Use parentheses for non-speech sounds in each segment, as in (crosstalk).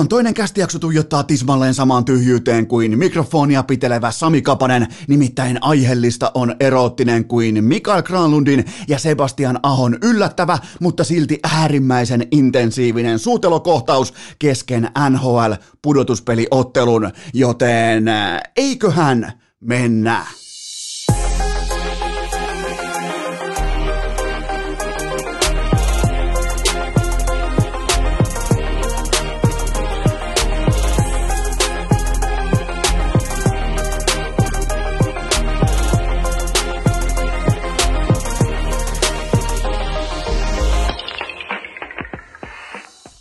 Viikon toinen kästijakso tuijottaa tismalleen samaan tyhjyyteen kuin mikrofonia pitelevä Sami Kapanen, nimittäin aiheellista on eroottinen kuin Mikael Granlundin ja Sebastian Ahon yllättävä, mutta silti äärimmäisen intensiivinen suutelokohtaus kesken NHL-pudotuspeliottelun, joten äh, eiköhän mennä.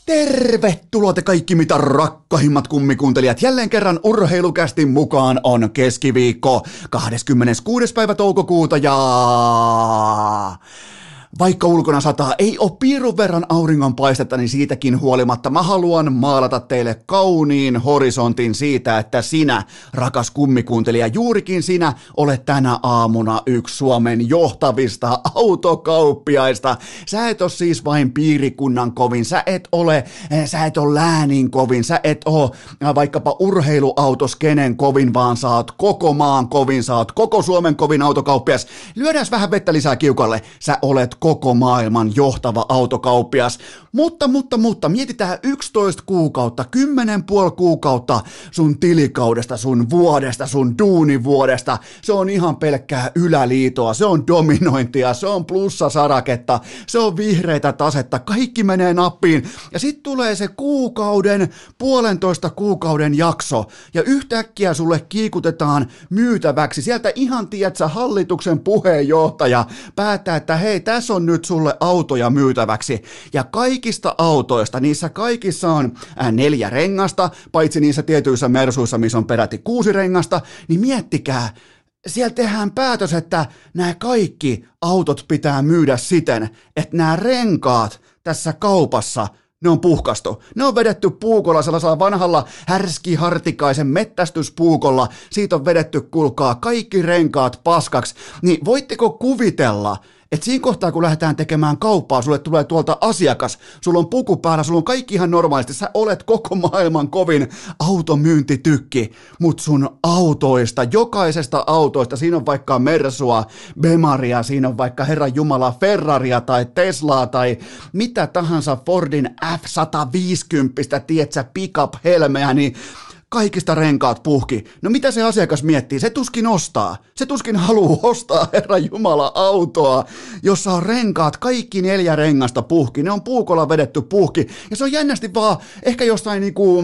Tervetuloa te kaikki mitä rakkahimmat kummikuuntelijat. Jälleen kerran urheilukästin mukaan on keskiviikko 26. päivä toukokuuta ja vaikka ulkona sataa, ei ole piirun verran auringon paistetta, niin siitäkin huolimatta mä haluan maalata teille kauniin horisontin siitä, että sinä, rakas kummikuuntelija, juurikin sinä olet tänä aamuna yksi Suomen johtavista autokauppiaista. Sä et ole siis vain piirikunnan kovin, sä et ole, eh, sä et ole läänin kovin, sä et ole eh, vaikkapa urheiluautos kenen kovin, vaan oot koko maan kovin, oot koko Suomen kovin autokauppias. Lyödään vähän vettä lisää kiukalle, sä olet koko maailman johtava autokauppias. Mutta, mutta, mutta, mietitään 11 kuukautta, 10 puoli kuukautta sun tilikaudesta, sun vuodesta, sun duunivuodesta. Se on ihan pelkkää yläliitoa, se on dominointia, se on plussasaraketta, se on vihreitä tasetta, kaikki menee nappiin. Ja sitten tulee se kuukauden, puolentoista kuukauden jakso, ja yhtäkkiä sulle kiikutetaan myytäväksi. Sieltä ihan, tiedätkö, hallituksen puheenjohtaja päättää, että hei, tässä on nyt sulle autoja myytäväksi. Ja kaikista autoista, niissä kaikissa on neljä rengasta, paitsi niissä tietyissä mersuissa, missä on peräti kuusi rengasta, niin miettikää, siellä tehdään päätös, että nämä kaikki autot pitää myydä siten, että nämä renkaat tässä kaupassa ne on puhkastu. Ne on vedetty puukolla sellaisella vanhalla härskihartikaisen mettästyspuukolla. Siitä on vedetty, kulkaa, kaikki renkaat paskaksi. Niin voitteko kuvitella, että siinä kohtaa, kun lähdetään tekemään kauppaa, sulle tulee tuolta asiakas, sulla on puku päällä, sulla on kaikki ihan normaalisti, sä olet koko maailman kovin automyyntitykki, mutta sun autoista, jokaisesta autoista, siinä on vaikka Mersua, Bemaria, siinä on vaikka Herran Jumala Ferraria tai Teslaa tai mitä tahansa Fordin F-150, tietsä, pickup helmeä, niin kaikista renkaat puhki. No mitä se asiakas miettii? Se tuskin ostaa. Se tuskin haluaa ostaa, (laughs) Herra Jumala, autoa, jossa on renkaat, kaikki neljä rengasta puhki. Ne on puukolla vedetty puhki. Ja se on jännästi vaan ehkä jostain niinku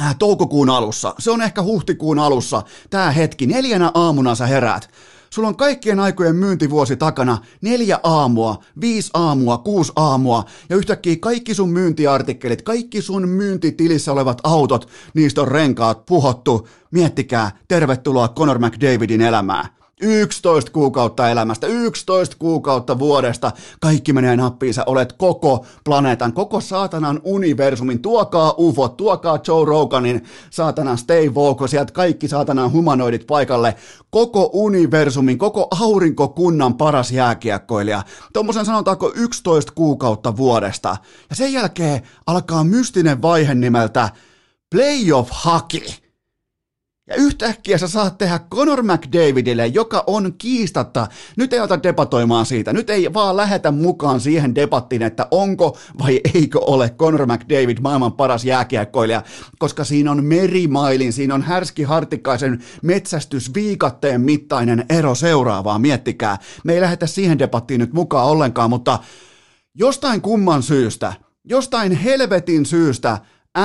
äh, toukokuun alussa. Se on ehkä huhtikuun alussa. Tää hetki. Neljänä aamuna sä heräät. Sulla on kaikkien aikojen myyntivuosi takana, neljä aamua, viisi aamua, kuusi aamua, ja yhtäkkiä kaikki sun myyntiartikkelit, kaikki sun myyntitilissä olevat autot, niistä on renkaat puhottu. Miettikää, tervetuloa Conor McDavidin elämään. 11 kuukautta elämästä, 11 kuukautta vuodesta, kaikki menee nappiin, sä olet koko planeetan, koko saatanan universumin, tuokaa ufot, tuokaa Joe Roganin saatanan stay vocal, sieltä kaikki saatanan humanoidit paikalle, koko universumin, koko aurinkokunnan paras jääkiekkoilija, tuommoisen sanotaanko 11 kuukautta vuodesta, ja sen jälkeen alkaa mystinen vaihe nimeltä Playoff Hockey. Ja yhtäkkiä sä saat tehdä Conor McDavidille, joka on kiistatta, nyt ei ota debatoimaan siitä, nyt ei vaan lähetä mukaan siihen debattiin, että onko vai eikö ole Conor McDavid maailman paras jääkiekkoilija, koska siinä on merimailin, siinä on härski hartikaisen metsästysviikatteen mittainen ero seuraavaa, miettikää. Me ei lähetä siihen debattiin nyt mukaan ollenkaan, mutta jostain kumman syystä, jostain helvetin syystä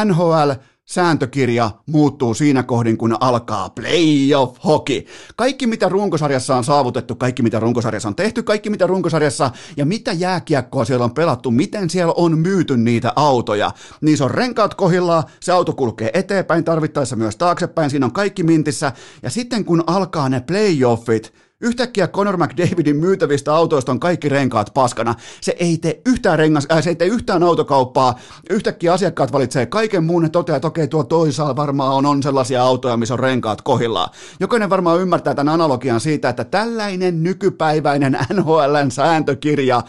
NHL sääntökirja muuttuu siinä kohdin, kun alkaa playoff hockey. Kaikki, mitä runkosarjassa on saavutettu, kaikki, mitä runkosarjassa on tehty, kaikki, mitä runkosarjassa ja mitä jääkiekkoa siellä on pelattu, miten siellä on myyty niitä autoja. Niissä on renkaat kohillaan, se auto kulkee eteenpäin, tarvittaessa myös taaksepäin, siinä on kaikki mintissä. Ja sitten kun alkaa ne playoffit, Yhtäkkiä Conor McDavidin myytävistä autoista on kaikki renkaat paskana. Se ei tee yhtään, rengas, äh, se ei tee yhtään autokauppaa. Yhtäkkiä asiakkaat valitsee kaiken muun ja toteaa, että okei, tuo toisaalla varmaan on, on sellaisia autoja, missä on renkaat kohillaan. Jokainen varmaan ymmärtää tämän analogian siitä, että tällainen nykypäiväinen NHLn sääntökirja,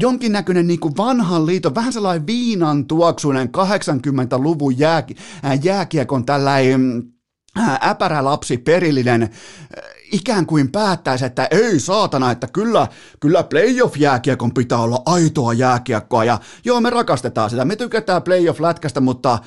jonkinnäköinen niin kuin vanhan liiton, vähän sellainen viinan tuoksuinen 80-luvun jää, äh, jääkiekon tällainen äh, äpärä lapsi, perillinen, ikään kuin päättäisi, että ei saatana, että kyllä, kyllä playoff-jääkiekon pitää olla aitoa jääkiekkoa ja joo, me rakastetaan sitä, me tykätään playoff-lätkästä, mutta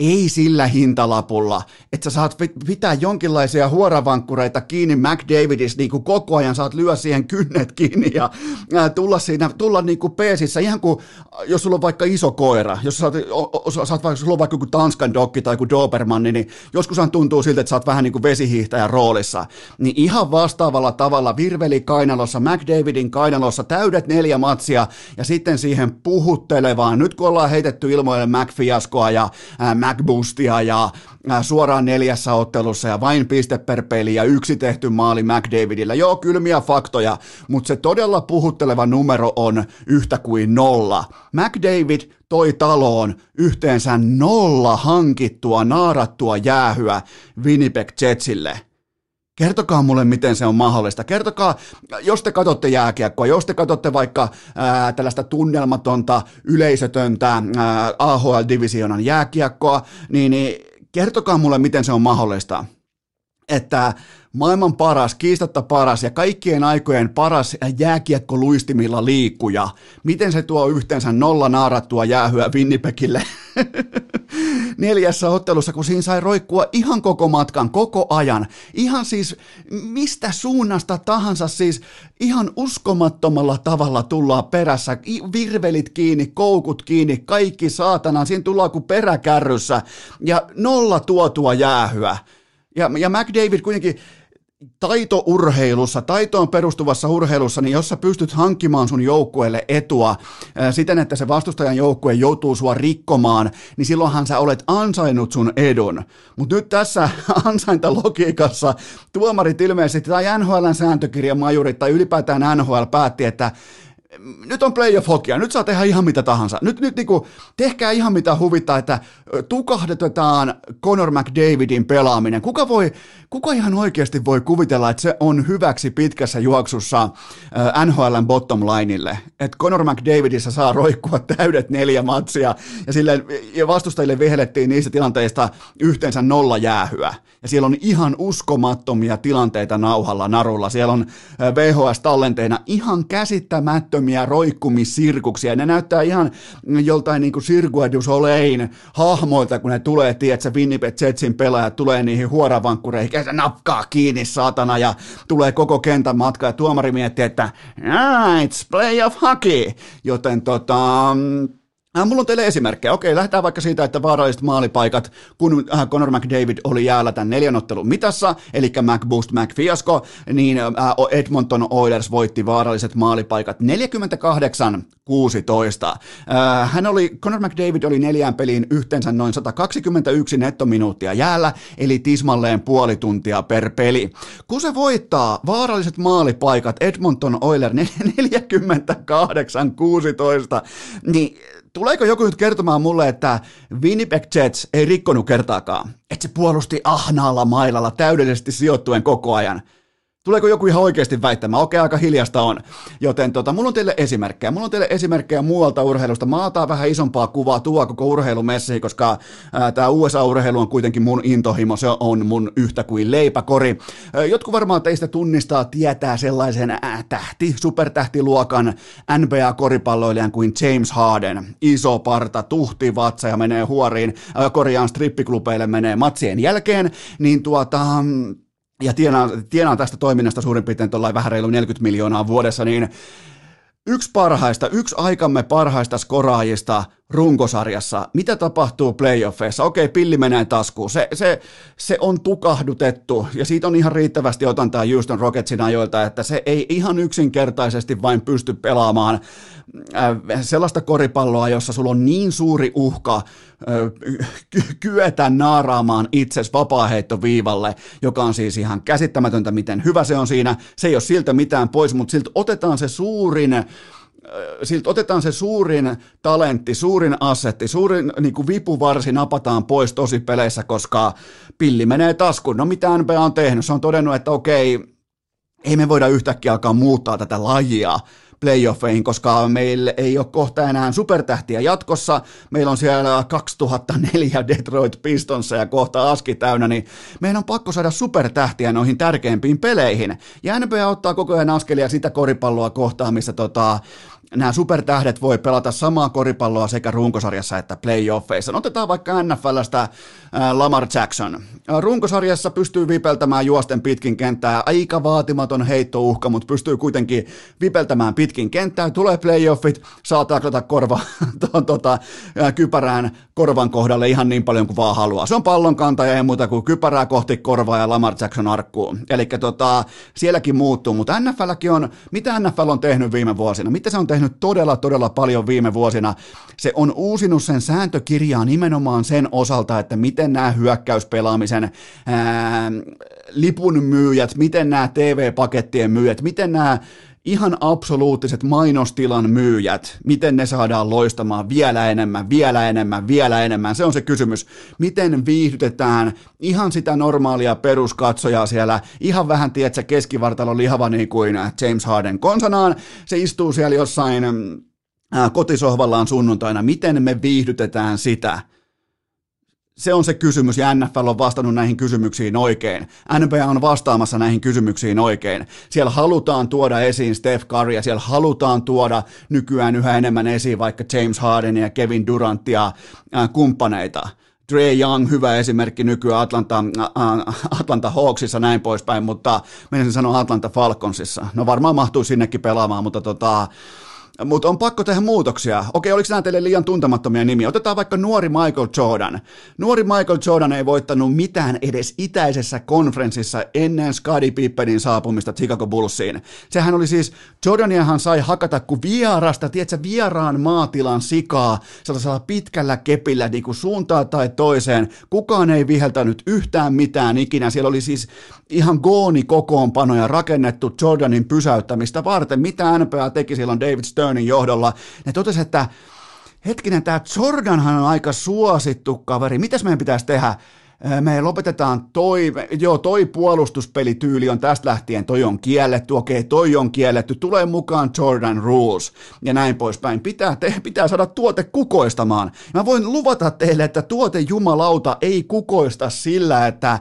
ei sillä hintalapulla, että sä saat pitää jonkinlaisia huoravankkureita kiinni McDavidis niin kuin koko ajan, saat lyö siihen kynnet kiinni ja ää, tulla siinä, tulla niin kuin peesissä, ihan kuin jos sulla on vaikka iso koira, jos sä saat, o, saat vaikka, sulla on vaikka joku Tanskan dokki tai joku Dobermanni, niin joskushan tuntuu siltä, että sä oot vähän niin kuin vesihiihtäjän roolissa, niin ihan vastaavalla tavalla Virveli kainalossa, McDavidin kainalossa, täydet neljä matsia ja sitten siihen puhuttelevaan, nyt kun ollaan heitetty ilmoille McFiaskoa ja ää, McBoostia ja suoraan neljässä ottelussa ja vain piste per peli ja yksi tehty maali McDavidillä. Joo, kylmiä faktoja, mutta se todella puhutteleva numero on yhtä kuin nolla. McDavid toi taloon yhteensä nolla hankittua, naarattua jäähyä Winnipeg Jetsille – Kertokaa mulle, miten se on mahdollista. Kertokaa, jos te katsotte jääkiekkoa, jos te katsotte vaikka ää, tällaista tunnelmatonta, yleisötöntä ää, AHL-divisionan jääkiekkoa, niin, niin kertokaa mulle, miten se on mahdollista. Että maailman paras, kiistatta paras ja kaikkien aikojen paras jääkiekko luistimilla liikkuja, miten se tuo yhteensä nolla naarattua jäähyä Winnipegille (laughs) (laughs) neljässä ottelussa, kun siinä sai roikkua ihan koko matkan, koko ajan. Ihan siis mistä suunnasta tahansa siis ihan uskomattomalla tavalla tullaan perässä. Virvelit kiinni, koukut kiinni, kaikki saatana, siinä tullaan kuin peräkärryssä ja nolla tuotua jäähyä. Ja, ja McDavid kuitenkin taitourheilussa, taitoon perustuvassa urheilussa, niin jos sä pystyt hankkimaan sun joukkueelle etua siten, että se vastustajan joukkue joutuu sua rikkomaan, niin silloinhan sä olet ansainnut sun edun. Mutta nyt tässä (laughs) ansaintalogiikassa tuomarit ilmeisesti, tai NHLn sääntökirjan majurit, tai ylipäätään NHL päätti, että nyt on playoff hockey, nyt saa tehdä ihan mitä tahansa. Nyt, nyt niinku, tehkää ihan mitä huvittaa, että tukahdetetaan Conor McDavidin pelaaminen. Kuka, voi, kuka ihan oikeasti voi kuvitella, että se on hyväksi pitkässä juoksussa äh, NHLn bottom lineille? Että Conor McDavidissa saa roikkua täydet neljä matsia ja, sille, ja vastustajille vihelettiin niistä tilanteista yhteensä nolla jäähyä. Ja siellä on ihan uskomattomia tilanteita nauhalla, narulla. Siellä on VHS-tallenteina ihan käsittämättömiä roikkumissirkuksia. Ne näyttää ihan joltain niin kuin Sirkua du Solein hahmoilta, kun ne tulee, tiedätkö, Winnipeg Jetsin pelaajat tulee niihin huoravankureihin, ja se napkaa kiinni, saatana, ja tulee koko kentän matka, ja tuomari miettii, että it's play of hockey, joten tota, Äh, mulla on teille esimerkkejä. Okei, lähdetään vaikka siitä, että vaaralliset maalipaikat, kun äh, Conor McDavid oli jäällä tämän neljänottelun mitassa, eli McBoost McFiasko, niin äh, Edmonton Oilers voitti vaaralliset maalipaikat 48-16. Hän oli, Conor McDavid oli neljään peliin yhteensä noin 121 nettominuuttia jäällä, eli tismalleen puoli tuntia per peli. Kun se voittaa vaaralliset maalipaikat Edmonton Oilers 48-16, niin Tuleeko joku nyt kertomaan mulle, että Winnipeg Jets ei rikkonut kertaakaan? Että se puolusti ahnaalla mailalla täydellisesti sijoittuen koko ajan – Tuleeko joku ihan oikeasti väittämään? Okei, aika hiljasta on. Joten tota, mulla on teille esimerkkejä. Mulla on teille esimerkkejä muualta urheilusta. Mä otan vähän isompaa kuvaa tuo koko urheilumessiin, koska tämä USA-urheilu on kuitenkin mun intohimo. Se on mun yhtä kuin leipäkori. Ää, jotkut varmaan teistä tunnistaa, tietää sellaisen ää, tähti, supertähtiluokan NBA-koripalloilijan kuin James Harden. Iso parta, tuhti vatsa ja menee huoriin. Ää, korjaan strippiklubeille menee matsien jälkeen. Niin tuota ja tienaa, tienaa tästä toiminnasta suurin piirtein tuollain vähän reilu 40 miljoonaa vuodessa, niin yksi parhaista, yksi aikamme parhaista skoraajista runkosarjassa, mitä tapahtuu playoffeissa? Okei, pilli menee taskuun. Se, se, se on tukahdutettu ja siitä on ihan riittävästi otantaa Houston Rocketsin ajoilta, että se ei ihan yksinkertaisesti vain pysty pelaamaan äh, sellaista koripalloa, jossa sulla on niin suuri uhka äh, kyetä naaraamaan itses vapaaheittoviivalle, joka on siis ihan käsittämätöntä, miten hyvä se on siinä. Se ei ole siltä mitään pois, mutta siltä otetaan se suurin siltä otetaan se suurin talentti, suurin assetti, suurin niin kuin vipuvarsi napataan pois tosi peleissä, koska pilli menee taskuun. No mitä NBA on tehnyt? Se on todennut, että okei, ei me voida yhtäkkiä alkaa muuttaa tätä lajia playoffeihin, koska meillä ei ole kohta enää supertähtiä jatkossa. Meillä on siellä 2004 Detroit Pistons ja kohta aski täynnä, niin meidän on pakko saada supertähtiä noihin tärkeimpiin peleihin. Ja NBA ottaa koko ajan askelia sitä koripalloa kohtaan, missä tota, nämä supertähdet voi pelata samaa koripalloa sekä runkosarjassa että playoffeissa. No, otetaan vaikka NFLstä Lamar Jackson. Runkosarjassa pystyy vipeltämään juosten pitkin kenttää, aika vaatimaton heittouhka, mutta pystyy kuitenkin vipeltämään pitkin kenttää. Tulee playoffit, saa taklata korva (laughs) tuon, tota, kypärään korvan kohdalle ihan niin paljon kuin vaan haluaa. Se on pallonkantaja ja muuta kuin kypärää kohti korvaa ja Lamar Jackson arkkuu. Eli tota, sielläkin muuttuu, mutta NFLkin on, mitä NFL on tehnyt viime vuosina? Mitä se on tehnyt todella, todella paljon viime vuosina? Se on uusinut sen sääntökirjaa nimenomaan sen osalta, että miten nämä hyökkäyspelaamisen ää, lipun myyjät, miten nämä TV-pakettien myyjät, miten nämä ihan absoluuttiset mainostilan myyjät, miten ne saadaan loistamaan vielä enemmän, vielä enemmän, vielä enemmän. Se on se kysymys. Miten viihdytetään ihan sitä normaalia peruskatsojaa siellä, ihan vähän, tietsä, keskivartalo lihava niin kuin James Harden konsanaan. Se istuu siellä jossain kotisohvallaan sunnuntaina. Miten me viihdytetään sitä? Se on se kysymys, ja NFL on vastannut näihin kysymyksiin oikein. NBA on vastaamassa näihin kysymyksiin oikein. Siellä halutaan tuoda esiin Steph Curry, ja siellä halutaan tuoda nykyään yhä enemmän esiin vaikka James Harden ja Kevin Durant ja äh, kumppaneita. Dre Young, hyvä esimerkki nykyään Atlanta, äh, Atlanta Hawksissa näin poispäin, mutta menisin sanoa Atlanta Falconsissa. No varmaan mahtuu sinnekin pelaamaan, mutta tota, mutta on pakko tehdä muutoksia. Okei, oliko nämä teille liian tuntemattomia nimiä? Otetaan vaikka nuori Michael Jordan. Nuori Michael Jordan ei voittanut mitään edes itäisessä konferenssissa ennen Scottie Pippenin saapumista Chicago Bullsiin. Sehän oli siis, Jordaniahan sai hakata kuin vierasta, tiedätkö, vieraan maatilan sikaa sellaisella pitkällä kepillä niin kuin suuntaan tai toiseen. Kukaan ei viheltänyt yhtään mitään ikinä. Siellä oli siis ihan gooni kokoonpanoja rakennettu Jordanin pysäyttämistä varten. Mitä NBA teki silloin David Sternin johdolla? Ne totesi, että hetkinen, tämä Jordanhan on aika suosittu kaveri. Mitäs meidän pitäisi tehdä? me lopetetaan toi, joo, toi puolustuspelityyli on tästä lähtien, toi on kielletty, okei, toi on kielletty, tulee mukaan Jordan Rules ja näin poispäin. Pitää, te, pitää saada tuote kukoistamaan. Mä voin luvata teille, että tuote jumalauta ei kukoista sillä, että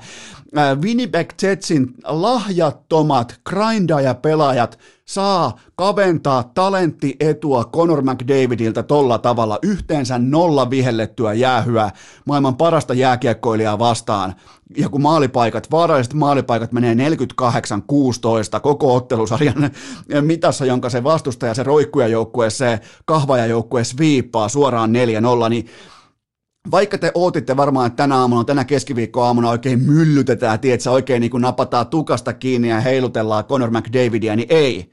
Winnipeg Jetsin lahjattomat grindaja-pelaajat saa kaventaa talenttietua Conor McDavidiltä tolla tavalla yhteensä nolla vihellettyä jäähyä maailman parasta jääkiekkoilijaa vastaan. Ja kun maalipaikat, vaaralliset maalipaikat menee 48-16 koko ottelusarjan (laughs) mitassa, jonka se vastustaja, se roikkujajoukkue, se kahvajajoukkue sviippaa suoraan 4-0, niin vaikka te ootitte varmaan, että tänä aamuna, tänä keskiviikkoaamuna oikein myllytetään, tiedätkö, oikein niin kuin napataan tukasta kiinni ja heilutellaan Conor McDavidia, niin ei.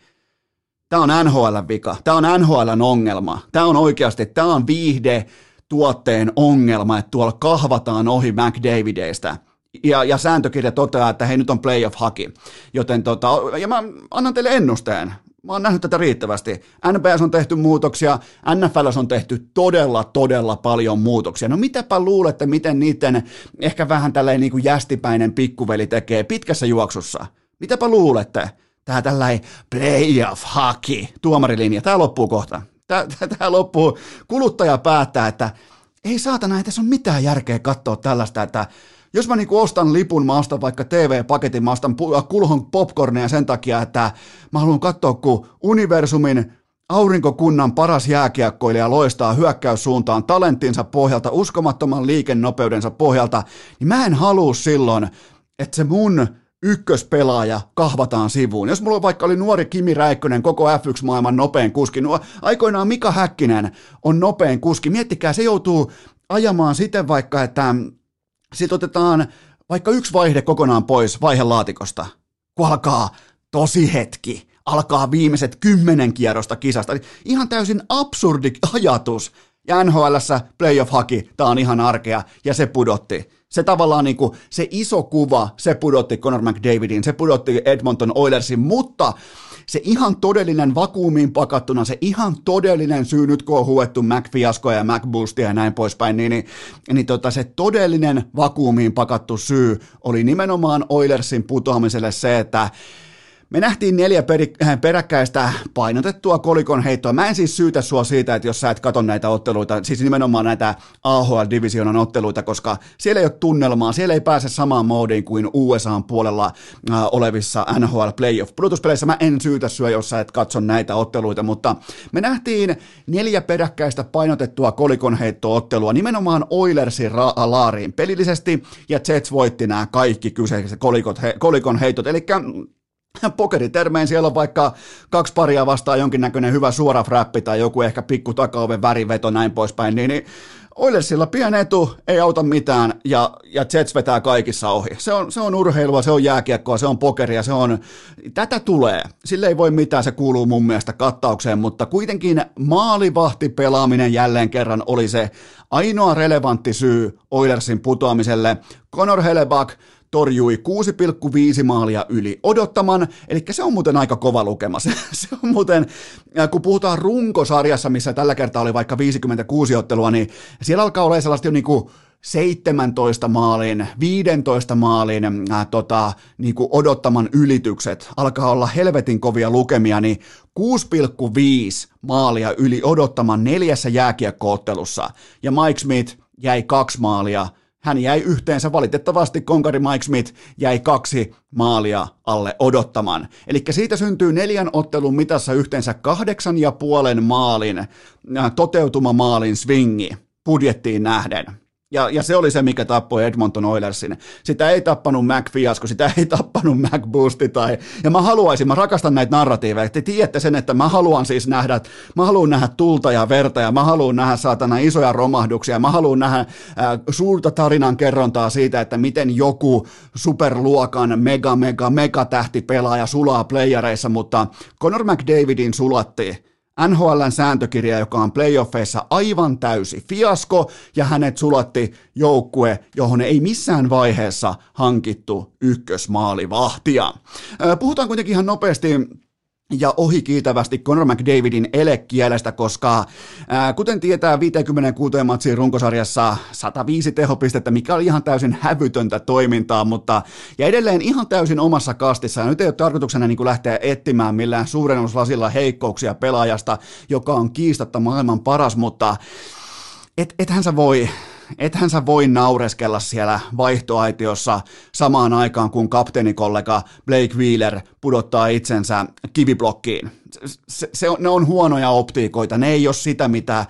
Tämä on NHL vika. Tämä on NHLn ongelma. Tämä on oikeasti, tämä on viihde tuotteen ongelma, että tuolla kahvataan ohi McDavideistä. Ja, ja sääntökirja toteaa, että hei nyt on playoff haki. Joten tota, ja mä annan teille ennusteen. Mä oon nähnyt tätä riittävästi. NBS on tehty muutoksia, NFL on tehty todella, todella paljon muutoksia. No mitäpä luulette, miten niiden ehkä vähän tällainen niin kuin jästipäinen pikkuveli tekee pitkässä juoksussa? Mitäpä luulette? Tää tällainen playoff haki, tuomarilinja, tää loppuu kohta. Tää, tää, tää loppuu, kuluttaja päättää, että ei saatana, ei tässä ole mitään järkeä katsoa tällaista, että jos mä niinku ostan lipun, mä ostan vaikka TV-paketin, mä ostan kulhon popcornia sen takia, että mä haluan katsoa, kun universumin aurinkokunnan paras jääkiekkoilija loistaa hyökkäyssuuntaan talenttinsa pohjalta, uskomattoman liikennopeudensa pohjalta, niin mä en halua silloin, että se mun ykköspelaaja kahvataan sivuun. Jos mulla vaikka oli nuori Kimi Räikkönen, koko F1-maailman nopein kuski, no aikoinaan Mika Häkkinen on nopein kuski, miettikää, se joutuu ajamaan siten vaikka, että sit otetaan vaikka yksi vaihde kokonaan pois vaihelaatikosta, kun alkaa tosi hetki, alkaa viimeiset kymmenen kierrosta kisasta. Ihan täysin absurdi ajatus. Ja NHLssä playoff-haki, tämä on ihan arkea, ja se pudotti. Se tavallaan niin kuin, se iso kuva, se pudotti Conor McDavidin, se pudotti Edmonton Oilersin, mutta se ihan todellinen vakuumiin pakattuna, se ihan todellinen syy nyt kun on huettu McFiaskoja ja McBoostia ja näin poispäin, niin, niin, niin tota, se todellinen vakuumiin pakattu syy oli nimenomaan Oilersin putoamiselle se, että me nähtiin neljä äh, peräkkäistä painotettua kolikon heittoa. Mä en siis syytä sua siitä, että jos sä et katso näitä otteluita, siis nimenomaan näitä AHL-divisionan otteluita, koska siellä ei ole tunnelmaa, siellä ei pääse samaan moodiin kuin USAn puolella äh, olevissa NHL playoff pudotuspeleissä. Mä en syytä sua, jos sä et katso näitä otteluita, mutta me nähtiin neljä peräkkäistä painotettua kolikon heittoottelua nimenomaan Oilersin ra- laariin pelillisesti, ja Jets voitti nämä kaikki kyseiset kolikot, he, kolikon heitot, eli (laughs) pokeritermein siellä on vaikka kaksi paria vastaan jonkinnäköinen hyvä suora frappi tai joku ehkä pikku takaoven väriveto näin poispäin, niin, niin Oilersilla pieni etu, ei auta mitään ja, ja Jets vetää kaikissa ohi. Se on, se on urheilua, se on jääkiekkoa, se on pokeria, se on, tätä tulee. Sille ei voi mitään, se kuuluu mun mielestä kattaukseen, mutta kuitenkin maalivahti pelaaminen jälleen kerran oli se ainoa relevantti syy Oilersin putoamiselle. Conor Hellebuck torjui 6,5 maalia yli odottaman, eli se on muuten aika kova lukema. Se, (laughs) se on muuten, kun puhutaan runkosarjassa, missä tällä kertaa oli vaikka 56 ottelua, niin siellä alkaa olla sellaista jo niin kuin 17 maalin, 15 maalin äh, tota, niin kuin odottaman ylitykset. Alkaa olla helvetin kovia lukemia, niin 6,5 maalia yli odottaman neljässä jääkiekkoottelussa, ja Mike Smith jäi kaksi maalia hän jäi yhteensä valitettavasti konkari Mike Smith jäi kaksi maalia alle odottamaan. Eli siitä syntyy neljän ottelun mitassa yhteensä kahdeksan ja puolen maalin äh, toteutuma maalin swingi budjettiin nähden. Ja, ja se oli se, mikä tappoi Edmonton Oilersin. Sitä ei tappanut McFiasko, sitä ei (laughs) tappanut McBoosti tai... Ja mä haluaisin, mä rakastan näitä narratiiveja. Te tiedätte sen, että mä haluan siis nähdä, mä haluan nähdä tulta ja verta ja mä haluan nähdä saatana isoja romahduksia. Mä haluan nähdä äh, suurta tarinan kerrontaa siitä, että miten joku superluokan mega mega mega tähti pelaaja sulaa playareissa, mutta Conor McDavidin sulatti NHLn sääntökirja, joka on playoffeissa aivan täysi fiasko, ja hänet sulatti joukkue, johon ei missään vaiheessa hankittu ykkösmaalivahtia. Puhutaan kuitenkin ihan nopeasti ja ohikiitävästi Conor McDavidin elekielestä, koska ää, kuten tietää 56 matsiin runkosarjassa 105 tehopistettä, mikä oli ihan täysin hävytöntä toimintaa, mutta ja edelleen ihan täysin omassa kastissa. Nyt ei ole tarkoituksena niin lähteä etsimään millään suurennuslasilla heikkouksia pelaajasta, joka on kiistatta maailman paras, mutta et, ethän sä voi ethän sä voi naureskella siellä vaihtoaitiossa samaan aikaan, kun kapteenikollega Blake Wheeler pudottaa itsensä kiviblokkiin. Se, se on, ne on huonoja optiikoita, ne ei ole sitä, mitä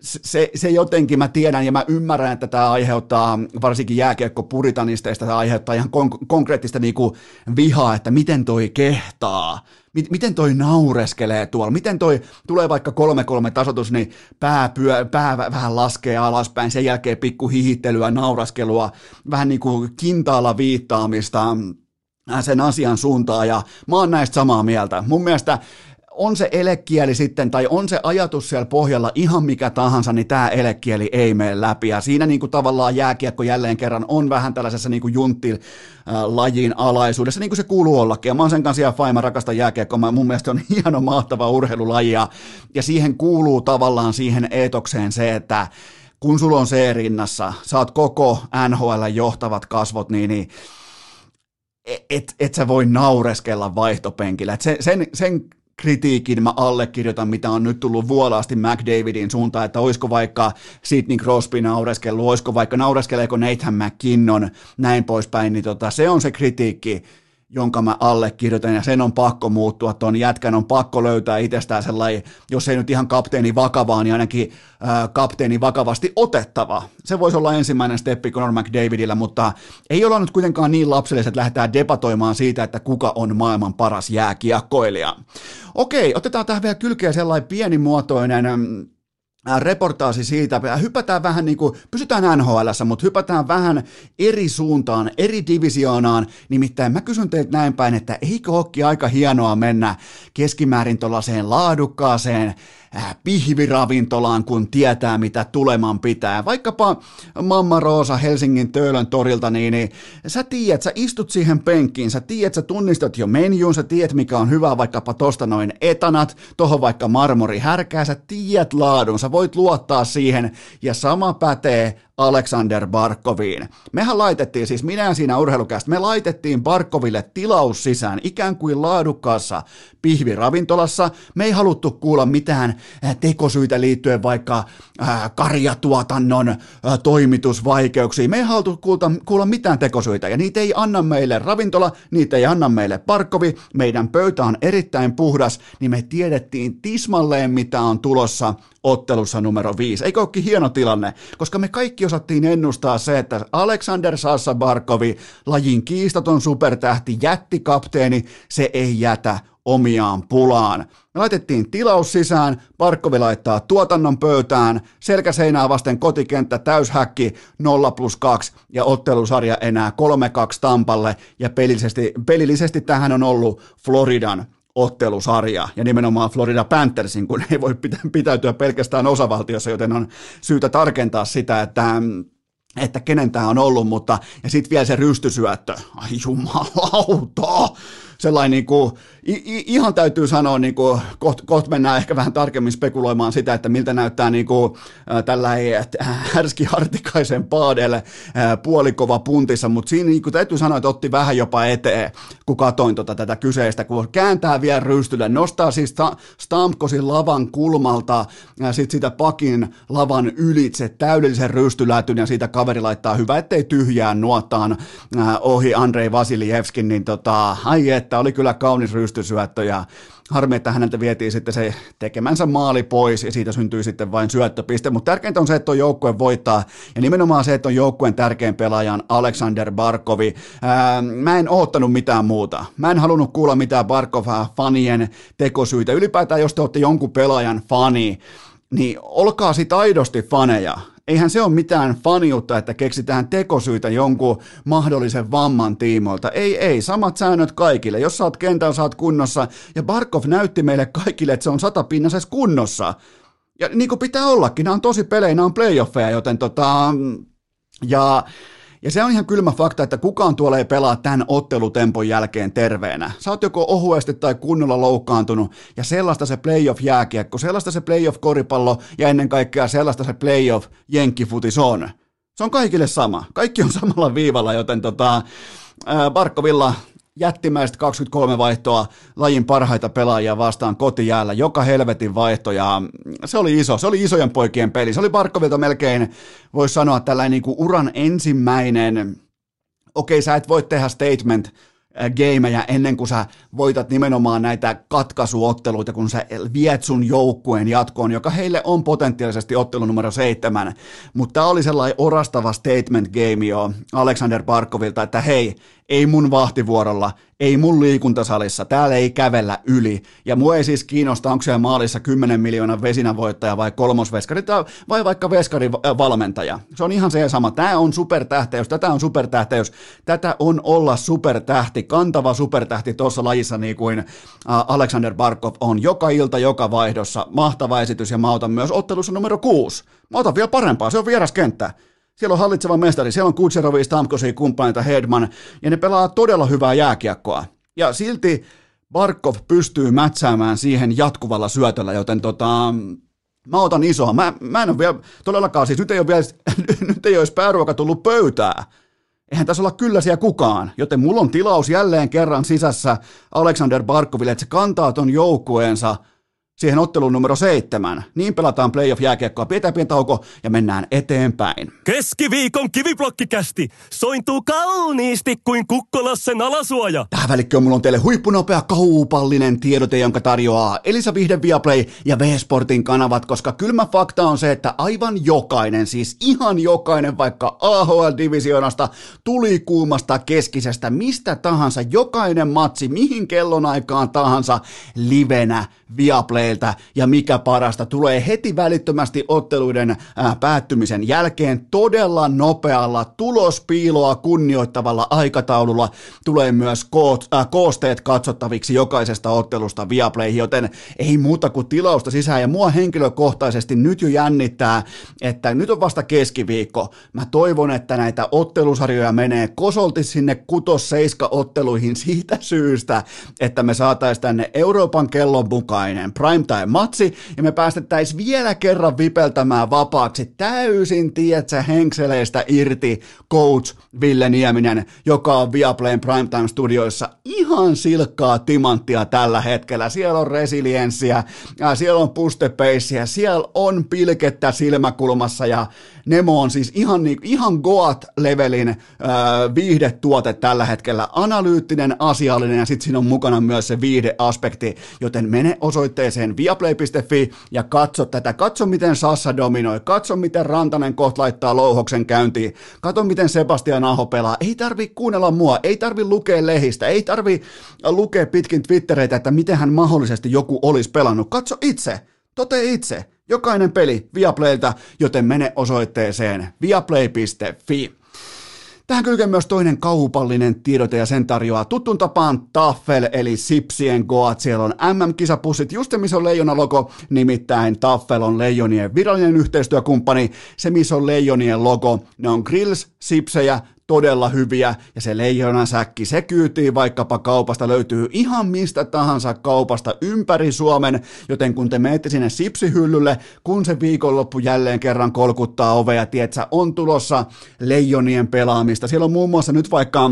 se, se jotenkin mä tiedän ja mä ymmärrän, että tämä aiheuttaa varsinkin jääkiekko puritanisteista, tämä aiheuttaa ihan kon- konkreettista niinku vihaa, että miten toi kehtaa, miten toi naureskelee tuolla, miten toi tulee vaikka 3-3 tasotus, niin pää, pyö, pää vähän laskee alaspäin, sen jälkeen pikku hihittelyä, nauraskelua, vähän niin kuin kintaalla viittaamista, sen asian suuntaan ja mä oon näistä samaa mieltä. Mun mielestä on se elekieli sitten, tai on se ajatus siellä pohjalla ihan mikä tahansa, niin tämä elekieli ei mene läpi. Ja siinä niin kuin tavallaan jääkiekko jälleen kerran on vähän tällaisessa niin kuin juntti lajin alaisuudessa, niin kuin se kuuluu ollakin. Ja mä oon sen kanssa ihan faima, rakastan jääkiekkoa. Mä, mun mielestä on (laughs) hieno, mahtava urheilulaji, ja, ja siihen kuuluu tavallaan siihen eetokseen se, että kun sulla on se rinnassa, oot koko NHL johtavat kasvot, niin, niin et, et sä voi naureskella vaihtopenkillä. Et sen, sen, sen kritiikin mä allekirjoitan, mitä on nyt tullut vuolaasti McDavidin suuntaan, että olisiko vaikka Sidney Crosby naureskellut, olisiko vaikka naureskeleeko Nathan McKinnon, näin poispäin, niin tota, se on se kritiikki, jonka mä allekirjoitan, ja sen on pakko muuttua, tuon jätkän on pakko löytää itsestään sellainen, jos ei nyt ihan kapteeni vakavaa, niin ainakin ää, kapteeni vakavasti otettava. Se voisi olla ensimmäinen steppi Conor McDavidillä, mutta ei olla nyt kuitenkaan niin lapselliset, että lähdetään debatoimaan siitä, että kuka on maailman paras jääkiekkoilija. Okei, otetaan tähän vielä kylkeä sellainen pienimuotoinen reportaasi siitä, hypätään vähän niin kuin, pysytään NHL, mutta hypätään vähän eri suuntaan, eri divisioonaan, nimittäin mä kysyn teiltä näin päin, että eikö olekin aika hienoa mennä keskimäärin tuollaiseen laadukkaaseen Äh, pihviravintolaan, kun tietää, mitä tuleman pitää. Vaikkapa Mamma Roosa Helsingin Töölön torilta, niin, niin sä tiedät, sä istut siihen penkkiin, sä tiedät, sä tunnistat jo menjuun, sä tiedät, mikä on hyvä vaikkapa tosta noin etanat, tohon vaikka marmori härkää, sä tiedät laadun, sä voit luottaa siihen, ja sama pätee Alexander Barkoviin. Mehän laitettiin, siis minä siinä urheilukästä, me laitettiin Barkoville tilaus sisään ikään kuin laadukkaassa pihviravintolassa. Me ei haluttu kuulla mitään äh, tekosyitä liittyen vaikka äh, karjatuotannon äh, toimitusvaikeuksiin. Me ei haluttu kuulla, kuulla mitään tekosyitä ja niitä ei anna meille ravintola, niitä ei anna meille Barkovi. Meidän pöytä on erittäin puhdas, niin me tiedettiin tismalleen mitä on tulossa ottelussa numero viisi. Eikö olekin hieno tilanne? Koska me kaikki osattiin ennustaa se, että Alexander Sassa Barkovi, lajin kiistaton supertähti, jättikapteeni, se ei jätä omiaan pulaan. Me laitettiin tilaus sisään, Barkovi laittaa tuotannon pöytään, selkäseinää vasten kotikenttä täyshäkki 0 plus 2 ja ottelusarja enää 3-2 Tampalle ja pelillisesti, pelillisesti tähän on ollut Floridan ottelusarja ja nimenomaan Florida Panthersin, kun ei voi pitäytyä pelkästään osavaltiossa, joten on syytä tarkentaa sitä, että että kenen tämä on ollut, mutta ja sitten vielä se rystysyöttö. Ai jumalauta! Sellainen niin kuin, i, ihan täytyy sanoa, niin kuin, kohta koht mennään ehkä vähän tarkemmin spekuloimaan sitä, että miltä näyttää niin kuin, äh, härski hartikaisen paadelle äh, puolikova puntissa, mutta siinä niin kuin, täytyy sanoa, että otti vähän jopa eteen, kun katoin tota, tätä kyseistä, kun kääntää vielä rystylle, nostaa siis Stamkosin lavan kulmalta ja sitten sitä pakin lavan ylitse täydellisen rystylätyn ja siitä kaveri laittaa hyvä, ettei tyhjään nuottaan äh, ohi Andrei Vasiljevskin, niin tota, ai et, että oli kyllä kaunis rystysyöttö ja harmi, että häneltä vietiin sitten se tekemänsä maali pois ja siitä syntyi sitten vain syöttöpiste, mutta tärkeintä on se, että on joukkue voittaa ja nimenomaan se, että on joukkueen tärkein pelaajan Alexander Barkovi. Ää, mä en oottanut mitään muuta. Mä en halunnut kuulla mitään Barkov-fanien tekosyitä. Ylipäätään, jos te olette jonkun pelaajan fani, niin olkaa sit aidosti faneja eihän se ole mitään faniutta, että keksitään tekosyitä jonkun mahdollisen vamman tiimoilta. Ei, ei, samat säännöt kaikille. Jos saat kentällä, saat kunnossa. Ja Barkov näytti meille kaikille, että se on satapinnasessa kunnossa. Ja niin kuin pitää ollakin, nämä on tosi pelejä, nämä on playoffeja, joten tota... Ja ja se on ihan kylmä fakta, että kukaan tuolla ei pelaa tämän ottelutempon jälkeen terveenä. Sä oot joko ohuesti tai kunnolla loukkaantunut, ja sellaista se playoff-jääkiekko, sellaista se playoff-koripallo, ja ennen kaikkea sellaista se playoff-jenkkifutis on. Se on kaikille sama. Kaikki on samalla viivalla, joten tota, Barkovilla jättimäiset 23 vaihtoa lajin parhaita pelaajia vastaan kotijäällä, joka helvetin vaihto, ja se oli iso, se oli isojen poikien peli, se oli Barkovilta melkein, voisi sanoa, tällainen niin kuin uran ensimmäinen, okei, sä et voi tehdä statement gameja ennen kuin sä voitat nimenomaan näitä katkaisuotteluita, kun sä viet sun joukkueen jatkoon, joka heille on potentiaalisesti ottelu numero seitsemän. Mutta tämä oli sellainen orastava statement game jo Alexander Barkovilta, että hei, ei mun vahtivuorolla, ei mun liikuntasalissa, täällä ei kävellä yli. Ja mua ei siis kiinnosta, onko siellä maalissa 10 miljoonan vesinävoittaja vai kolmosveskari vai vaikka veskari valmentaja. Se on ihan se sama. Tämä on supertähteys, tätä on supertähteys, tätä on olla supertähti, kantava supertähti tuossa lajissa niin kuin Alexander Barkov on joka ilta, joka vaihdossa. Mahtava esitys ja mä otan myös ottelussa numero kuusi. Mä otan vielä parempaa, se on vieraskenttä. Siellä on hallitseva mestari, siellä on Kutserovi, Stamkosi, kumppaneita, Hedman, ja ne pelaa todella hyvää jääkiekkoa. Ja silti Barkov pystyy mätsäämään siihen jatkuvalla syötöllä, joten tota, mä otan isoa. Mä, mä en ole vielä, todellakaan siis, nyt ei ole vielä, (laughs) nyt ei olisi pääruoka tullut pöytää. Eihän tässä olla kyllä siellä kukaan, joten mulla on tilaus jälleen kerran sisässä Alexander Barkoville, että se kantaa ton joukkueensa siihen otteluun numero seitsemän. Niin pelataan playoff-jääkiekkoa, pidetään pieni tauko ja mennään eteenpäin. Keskiviikon kiviblokkikästi sointuu kauniisti kuin kukkolassen alasuoja. Tähän välikköön mulla on teille huippunopea kaupallinen tiedote, jonka tarjoaa Elisa Vihden Viaplay ja V-Sportin kanavat, koska kylmä fakta on se, että aivan jokainen, siis ihan jokainen, vaikka AHL-divisioonasta, tuli kuumasta keskisestä, mistä tahansa, jokainen matsi, mihin kellonaikaan tahansa, livenä Viaplaylta ja mikä parasta, tulee heti välittömästi otteluiden ää, päättymisen jälkeen todella nopealla tulospiiloa kunnioittavalla aikataululla tulee myös koosteet katsottaviksi jokaisesta ottelusta Viaplay, joten ei muuta kuin tilausta sisään ja mua henkilökohtaisesti nyt jo jännittää, että nyt on vasta keskiviikko. Mä toivon, että näitä ottelusarjoja menee kosolti sinne kutos seiska otteluihin siitä syystä, että me saataisiin tänne Euroopan kellon mukainen primetime-matsi, ja me päästettäisiin vielä kerran vipeltämään vapaaksi täysin, tietsä, henkseleistä irti coach Ville Nieminen, joka on Viaplayn Primetime-studioissa ihan silkkaa timanttia tällä hetkellä. Siellä on resilienssiä, siellä on pustepeissiä, siellä on pilkettä silmäkulmassa ja Nemo on siis ihan, niin, ihan Goat-levelin äh, viihdetuote tällä hetkellä. Analyyttinen, asiallinen ja sitten siinä on mukana myös se viihdeaspekti, joten mene osoitteeseen viaplay.fi ja katso tätä. Katso miten Sassa dominoi, katso miten Rantanen kohta laittaa louhoksen käyntiin, katso miten Sebastian Aho pelaa. Ei tarvi kuunnella mua, ei tarvi lukea lehistä, ei tarvi lukea pitkin Twittereitä, että miten hän mahdollisesti joku olisi pelannut. Katso itse, tote itse. Jokainen peli Viaplaylta, joten mene osoitteeseen viaplay.fi. Tähän kylkee myös toinen kaupallinen tiedote ja sen tarjoaa tuttuun tapaan Taffel eli Sipsien Goat. Siellä on MM-kisapussit, just missä on leijona logo, nimittäin Taffel on leijonien virallinen yhteistyökumppani. Se missä on leijonien logo, ne on grills, sipsejä, todella hyviä, ja se leijonan säkki, se kyytii vaikkapa kaupasta, löytyy ihan mistä tahansa kaupasta ympäri Suomen, joten kun te menette sinne sipsihyllylle, kun se viikonloppu jälleen kerran kolkuttaa ovea, tietsä, on tulossa leijonien pelaamista. Siellä on muun muassa nyt vaikka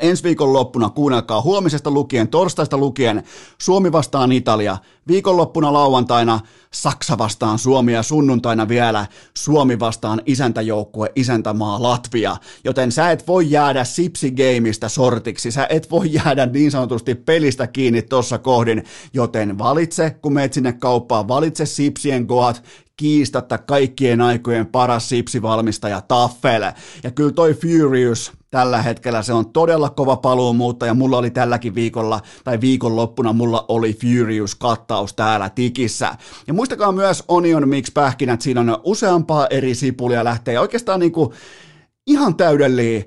ensi viikon loppuna kuunnelkaa huomisesta lukien, torstaista lukien Suomi vastaan Italia, viikonloppuna lauantaina Saksa vastaan Suomi ja sunnuntaina vielä Suomi vastaan isäntäjoukkue, isäntämaa Latvia. Joten sä et voi jäädä sipsigeimistä sortiksi, sä et voi jäädä niin sanotusti pelistä kiinni tuossa kohdin, joten valitse, kun meet sinne kauppaan, valitse sipsien goat, kiistatta kaikkien aikojen paras sipsivalmistaja Taffel. Ja kyllä toi Furious, tällä hetkellä se on todella kova paluumuutta ja mulla oli tälläkin viikolla tai viikonloppuna mulla oli Furious-kattaus täällä tikissä. Ja muistakaa myös Onion Mix pähkinät, siinä on useampaa eri sipulia lähtee oikeastaan niinku ihan täydellinen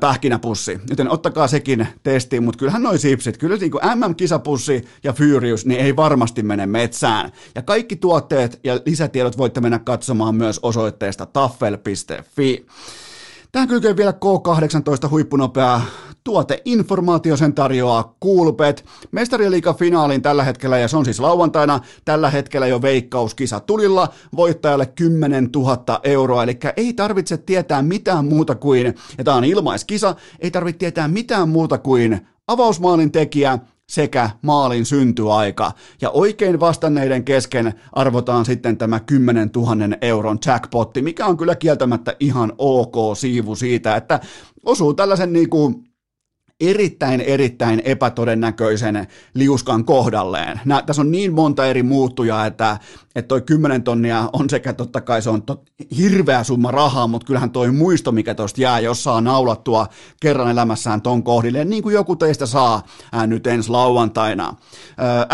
pähkinäpussi, joten ottakaa sekin testiin, mutta kyllähän noi sipsit, kyllä niin kuin MM-kisapussi ja Furious, niin ei varmasti mene metsään. Ja kaikki tuotteet ja lisätiedot voitte mennä katsomaan myös osoitteesta taffel.fi. Tähän kylkeen vielä K18 huippunopea tuoteinformaatio sen tarjoaa Coolbet. Mestariliikan finaalin tällä hetkellä, ja se on siis lauantaina, tällä hetkellä jo veikkauskisa tulilla, voittajalle 10 000 euroa, eli ei tarvitse tietää mitään muuta kuin, ja tämä on ilmaiskisa, ei tarvitse tietää mitään muuta kuin avausmaalin tekijä, sekä maalin syntyaika. Ja oikein vastanneiden kesken arvotaan sitten tämä 10 000 euron jackpotti, mikä on kyllä kieltämättä ihan ok siivu siitä, että osuu tällaisen niin kuin erittäin, erittäin epätodennäköisen liuskan kohdalleen. Nää, tässä on niin monta eri muuttujaa, että, että toi 10 tonnia on sekä totta kai se on to, hirveä summa rahaa, mutta kyllähän toi muisto, mikä tuosta jää, jos saa naulattua kerran elämässään ton kohdille, niin kuin joku teistä saa ää, nyt ensi lauantaina.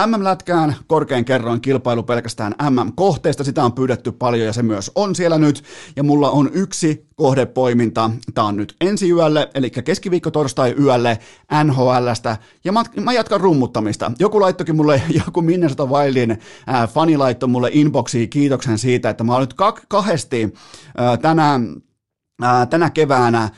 MM-lätkään korkein kerroin kilpailu pelkästään MM-kohteesta, sitä on pyydetty paljon ja se myös on siellä nyt, ja mulla on yksi kohdepoiminta. Tämä on nyt ensi yölle, eli keskiviikko torstai yölle NHLstä, ja mä, mä jatkan rummuttamista. Joku laittokin mulle, (laughs) joku Minnesota Wildin ää, fani laittoi mulle inboxiin kiitoksen siitä, että mä oon nyt kahdesti ää, tänä, ää, tänä keväänä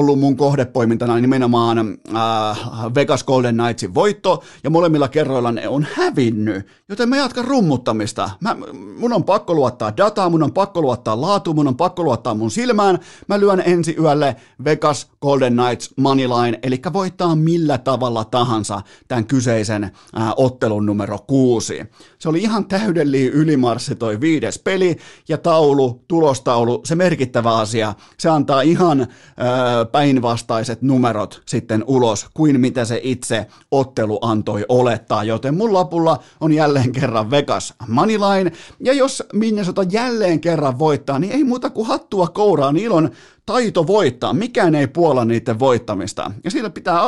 ollut mun kohdepoimintana nimenomaan äh, Vegas Golden Knightsin voitto, ja molemmilla kerroilla ne on hävinnyt, joten mä jatkan rummuttamista. Mä, mun on pakko luottaa dataa, mun on pakko luottaa laatu, mun on pakko luottaa mun silmään. Mä lyön ensi yölle Vegas Golden Knights Moneyline, eli voittaa millä tavalla tahansa tämän kyseisen äh, ottelun numero kuusi. Se oli ihan täydellinen ylimarssi toi viides peli, ja taulu, tulostaulu, se merkittävä asia, se antaa ihan äh, päinvastaiset numerot sitten ulos kuin mitä se itse ottelu antoi olettaa, joten mun lapulla on jälleen kerran Vegas Moneyline, ja jos Minnesota jälleen kerran voittaa, niin ei muuta kuin hattua kouraan ilon taito voittaa, mikään ei puola niiden voittamista. Ja siinä pitää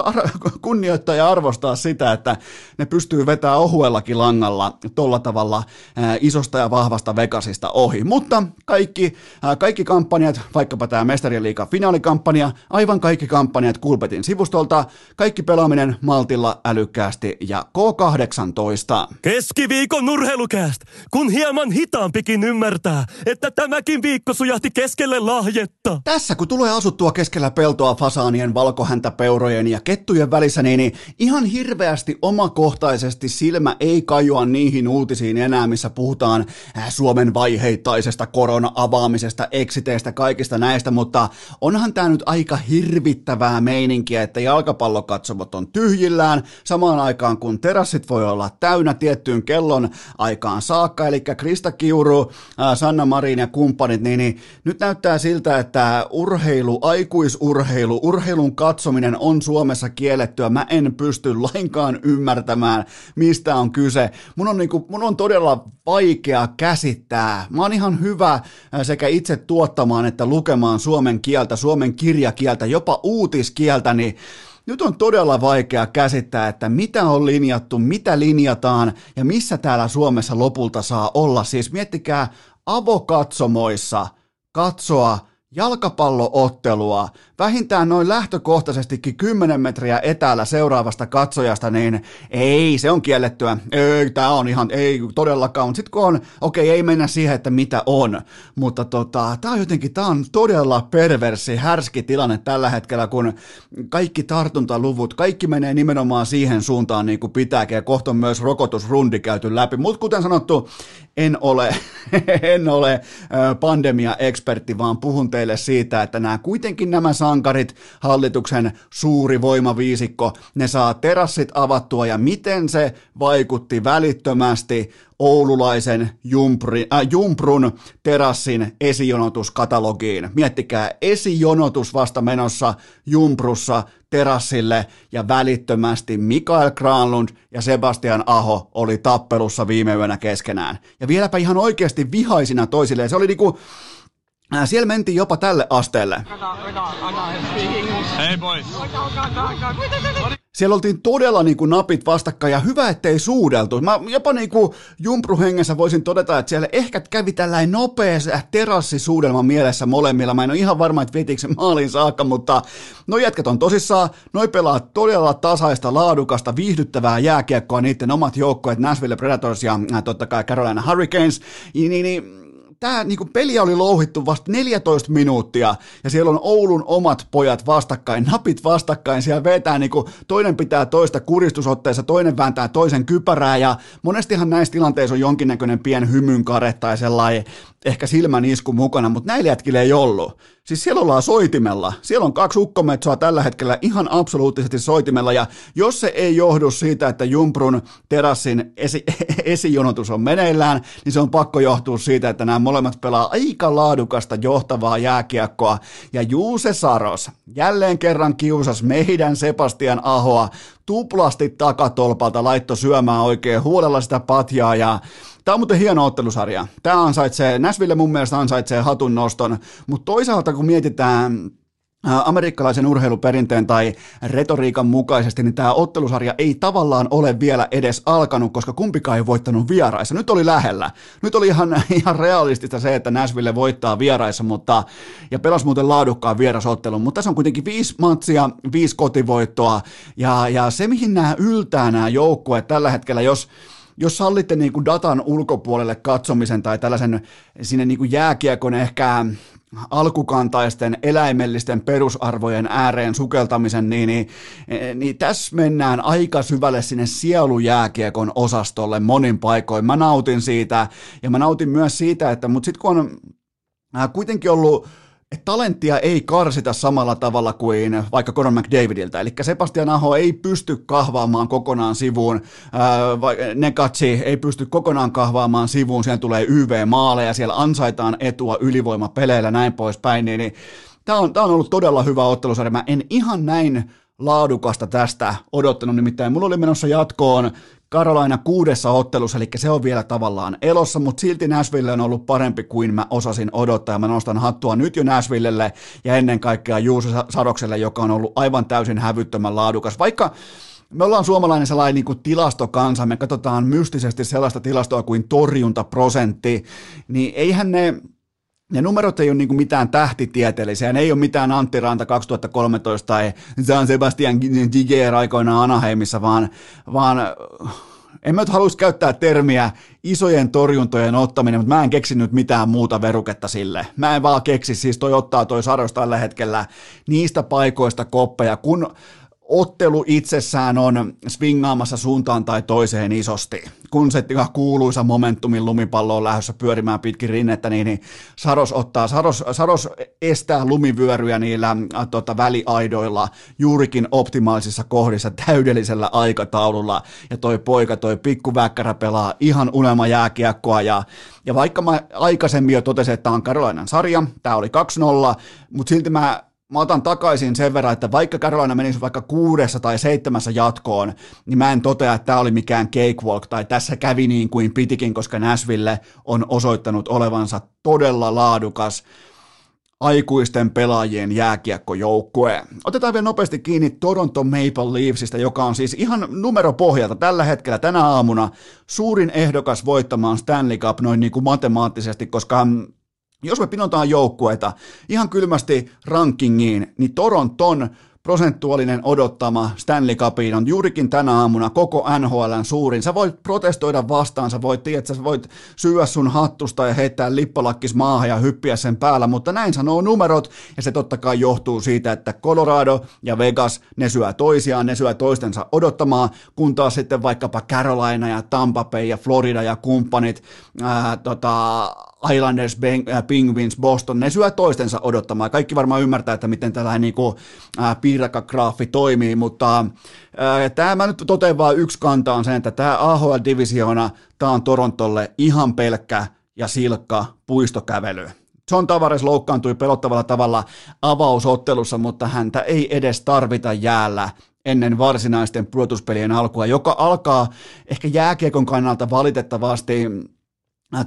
kunnioittaa ja arvostaa sitä, että ne pystyy vetämään ohuellakin langalla tuolla tavalla ää, isosta ja vahvasta Vegasista ohi. Mutta kaikki, ää, kaikki kampanjat, vaikkapa tämä Mestarien liiga finaalikampanja, aivan kaikki kampanjat Kulpetin sivustolta, kaikki pelaaminen maltilla, älykkäästi ja K18. Keskiviikon nurheilukääst, kun hieman hitaampikin ymmärtää, että tämäkin viikko sujahti keskelle lahjetta. Tässä tässä kun tulee asuttua keskellä peltoa fasaanien, valkohäntäpeurojen ja kettujen välissä, niin, niin ihan hirveästi omakohtaisesti silmä ei kajoa niihin uutisiin enää, missä puhutaan äh, Suomen vaiheittaisesta korona-avaamisesta, eksiteistä, kaikista näistä, mutta onhan tämä nyt aika hirvittävää meininkiä, että jalkapallokatsomot on tyhjillään. Samaan aikaan kun terassit voi olla täynnä tiettyyn kellon aikaan saakka, eli Krista Kiuru, äh, Sanna Marin ja kumppanit, niin, niin nyt näyttää siltä, että urheilu, aikuisurheilu, urheilun katsominen on Suomessa kiellettyä. Mä en pysty lainkaan ymmärtämään, mistä on kyse. Mun on, niinku, mun on todella vaikea käsittää. Mä oon ihan hyvä äh, sekä itse tuottamaan että lukemaan suomen kieltä, suomen kirjakieltä, jopa uutiskieltä, niin nyt on todella vaikea käsittää, että mitä on linjattu, mitä linjataan ja missä täällä Suomessa lopulta saa olla. Siis miettikää avokatsomoissa katsoa jalkapalloottelua, vähintään noin lähtökohtaisestikin 10 metriä etäällä seuraavasta katsojasta, niin ei, se on kiellettyä. Ei, tämä on ihan, ei todellakaan. Sitten kun on, okei, ei mennä siihen, että mitä on, mutta tota, tämä on jotenkin, tämä on todella perversi, härski tilanne tällä hetkellä, kun kaikki tartuntaluvut, kaikki menee nimenomaan siihen suuntaan niin kuin pitääkin, ja kohta on myös rokotusrundi käyty läpi. Mutta kuten sanottu, en ole, (laughs) en ole pandemia-ekspertti, vaan puhun teille siitä, että nämä kuitenkin nämä sankarit, hallituksen suuri voimaviisikko, ne saa terassit avattua ja miten se vaikutti välittömästi oululaisen jumpri, äh, Jumprun terassin esijonotuskatalogiin. Miettikää, esijonotus vasta menossa Jumprussa terassille ja välittömästi Mikael Granlund ja Sebastian Aho oli tappelussa viime yönä keskenään. Ja vieläpä ihan oikeasti vihaisina toisilleen. Se oli niinku, siellä mentiin jopa tälle asteelle. Hei boys. Siellä oltiin todella niin kuin napit vastakkain ja hyvä, ettei suudeltu. Mä jopa niin kuin jumpruhengessä voisin todeta, että siellä ehkä kävi tällainen nopea terassisuudelma mielessä molemmilla. Mä en ole ihan varma, että vietikö se maaliin saakka, mutta no jätkät on tosissaan. Noi pelaa todella tasaista, laadukasta, viihdyttävää jääkiekkoa niiden omat joukkoet, Nashville Predators ja äh, totta kai Carolina Hurricanes. Niin, niin, niin tämä niinku peli oli louhittu vasta 14 minuuttia ja siellä on Oulun omat pojat vastakkain, napit vastakkain, siellä vetää niinku, toinen pitää toista kuristusotteessa, toinen vääntää toisen kypärää ja monestihan näissä tilanteissa on jonkinnäköinen pien hymynkare tai sellainen ehkä silmän isku mukana, mutta näillä jätkillä ei ollut. Siis siellä ollaan soitimella. Siellä on kaksi ukkometsoa tällä hetkellä ihan absoluuttisesti soitimella, ja jos se ei johdu siitä, että Jumprun terassin esi- (laughs) esijonotus on meneillään, niin se on pakko johtua siitä, että nämä molemmat pelaa aika laadukasta johtavaa jääkiekkoa, ja Juuse Saros jälleen kerran kiusas meidän Sebastian Ahoa tuplasti takatolpalta, laitto syömään oikein huolella sitä patjaa, ja Tämä on muuten hieno ottelusarja. Tämä ansaitsee, Nashville mun mielestä ansaitsee hatun noston, mutta toisaalta kun mietitään amerikkalaisen urheiluperinteen tai retoriikan mukaisesti, niin tämä ottelusarja ei tavallaan ole vielä edes alkanut, koska kumpikaan ei voittanut vieraissa. Nyt oli lähellä. Nyt oli ihan, (laughs) ihan realistista se, että Nashville voittaa vieraissa, mutta, ja pelasi muuten laadukkaan vierasottelun, mutta tässä on kuitenkin viisi matsia, viisi kotivoittoa, ja, ja se mihin nämä yltää nämä joukkueet tällä hetkellä, jos jos sallitte niin kuin datan ulkopuolelle katsomisen tai tällaisen sinne niin kuin jääkiekon ehkä alkukantaisten eläimellisten perusarvojen ääreen sukeltamisen, niin, niin, niin tässä mennään aika syvälle sinne sielujääkiekon osastolle monin paikoin. Mä nautin siitä ja mä nautin myös siitä, että mutta sitten kun on äh, kuitenkin ollut että talenttia ei karsita samalla tavalla kuin vaikka Conor McDavidiltä. Eli Sebastian Aho ei pysty kahvaamaan kokonaan sivuun, Nekatsi ei pysty kokonaan kahvaamaan sivuun, siellä tulee YV-maaleja, siellä ansaitaan etua ylivoimapeleillä näin poispäin, niin, niin tämä on, tämä on ollut todella hyvä ottelusarja. Mä en ihan näin laadukasta tästä odottanut, nimittäin mulla oli menossa jatkoon Karolaina kuudessa ottelussa, eli se on vielä tavallaan elossa, mutta silti Nashville on ollut parempi kuin mä osasin odottaa. Mä nostan hattua nyt jo Nashvillelle ja ennen kaikkea Juuso Sadokselle, joka on ollut aivan täysin hävyttömän laadukas. Vaikka me ollaan suomalainen sellainen niin kuin tilastokansa, me katsotaan mystisesti sellaista tilastoa kuin torjuntaprosentti, niin eihän ne ne numerot ei ole niin mitään tähtitieteellisiä, ne ei ole mitään Antti Ranta 2013 tai Jean Sebastian Giger aikoinaan Anaheimissa, vaan, vaan en mä nyt haluaisi käyttää termiä isojen torjuntojen ottaminen, mutta mä en keksinyt mitään muuta veruketta sille. Mä en vaan keksi, siis toi ottaa toi sados tällä hetkellä niistä paikoista koppeja, kun ottelu itsessään on swingaamassa suuntaan tai toiseen isosti. Kun se kuuluisa momentumin lumipallo on lähdössä pyörimään pitkin rinnettä, niin, niin Saros ottaa, Saros, Saros estää lumivyöryjä niillä tota, väliaidoilla juurikin optimaalisissa kohdissa täydellisellä aikataululla. Ja toi poika, toi pikkuväkkärä pelaa ihan unelma jääkiekkoa ja ja vaikka mä aikaisemmin jo totesin, että tämä on Karolainan sarja, tämä oli 2-0, mutta silti mä mä otan takaisin sen verran, että vaikka Carolina menisi vaikka kuudessa tai seitsemässä jatkoon, niin mä en totea, että tämä oli mikään cakewalk tai tässä kävi niin kuin pitikin, koska Nashville on osoittanut olevansa todella laadukas aikuisten pelaajien jääkiekkojoukkue. Otetaan vielä nopeasti kiinni Toronto Maple Leafsista, joka on siis ihan numeropohjalta tällä hetkellä tänä aamuna suurin ehdokas voittamaan Stanley Cup noin niin kuin matemaattisesti, koska jos me pinotaan joukkueita ihan kylmästi rankingiin, niin Toronton prosentuaalinen odottama Stanley Cupiin on juurikin tänä aamuna koko NHLn suurin. Sä voit protestoida vastaan, sä voit, tiedät, sä voit syödä sun hattusta ja heittää lippalakkis maahan ja hyppiä sen päällä, mutta näin sanoo numerot, ja se totta kai johtuu siitä, että Colorado ja Vegas, ne syö toisiaan, ne syö toistensa odottamaan, kun taas sitten vaikkapa Carolina ja Tampa Bay ja Florida ja kumppanit, ää, tota, Islanders, äh, Penguins, Boston, ne syö toistensa odottamaan. Kaikki varmaan ymmärtää, että miten tällainen niin kuin, äh, piirakkograafi toimii, mutta äh, tämä mä nyt totean vain yksi kanta on sen, että tämä AHL-divisioona, tämä on Torontolle ihan pelkkä ja silkka puistokävely. John Tavares loukkaantui pelottavalla tavalla avausottelussa, mutta häntä ei edes tarvita jäällä ennen varsinaisten pudotuspelien alkua, joka alkaa ehkä jääkiekon kannalta valitettavasti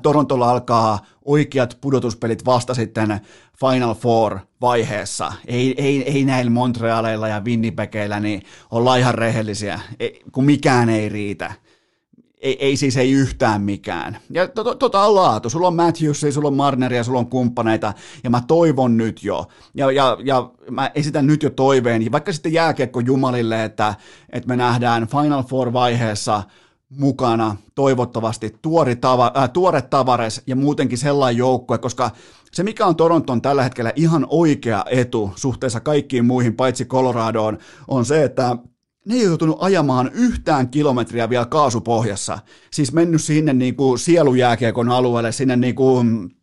Torontolla alkaa oikeat pudotuspelit vasta sitten Final Four vaiheessa. Ei, ei, ei näillä Montrealeilla ja Winnipegeillä, niin ollaan ihan rehellisiä, ei, kun mikään ei riitä. Ei, ei siis ei yhtään mikään. Ja to, to, tota on laatu. Sulla on Matthews, sulla on Marneria, sulla on kumppaneita, ja mä toivon nyt jo, ja, ja, ja mä esitän nyt jo toiveen, vaikka sitten jääkiekko jumalille, että, että me nähdään Final Four vaiheessa – mukana toivottavasti tuori tava, äh, tuore Tavares ja muutenkin sellainen joukkue, koska se mikä on Toronton tällä hetkellä ihan oikea etu suhteessa kaikkiin muihin paitsi Coloradoon on se, että ne ei joutunut ajamaan yhtään kilometriä vielä kaasupohjassa. Siis mennyt sinne niin kuin sielujääkiekon alueelle, sinne niin kuin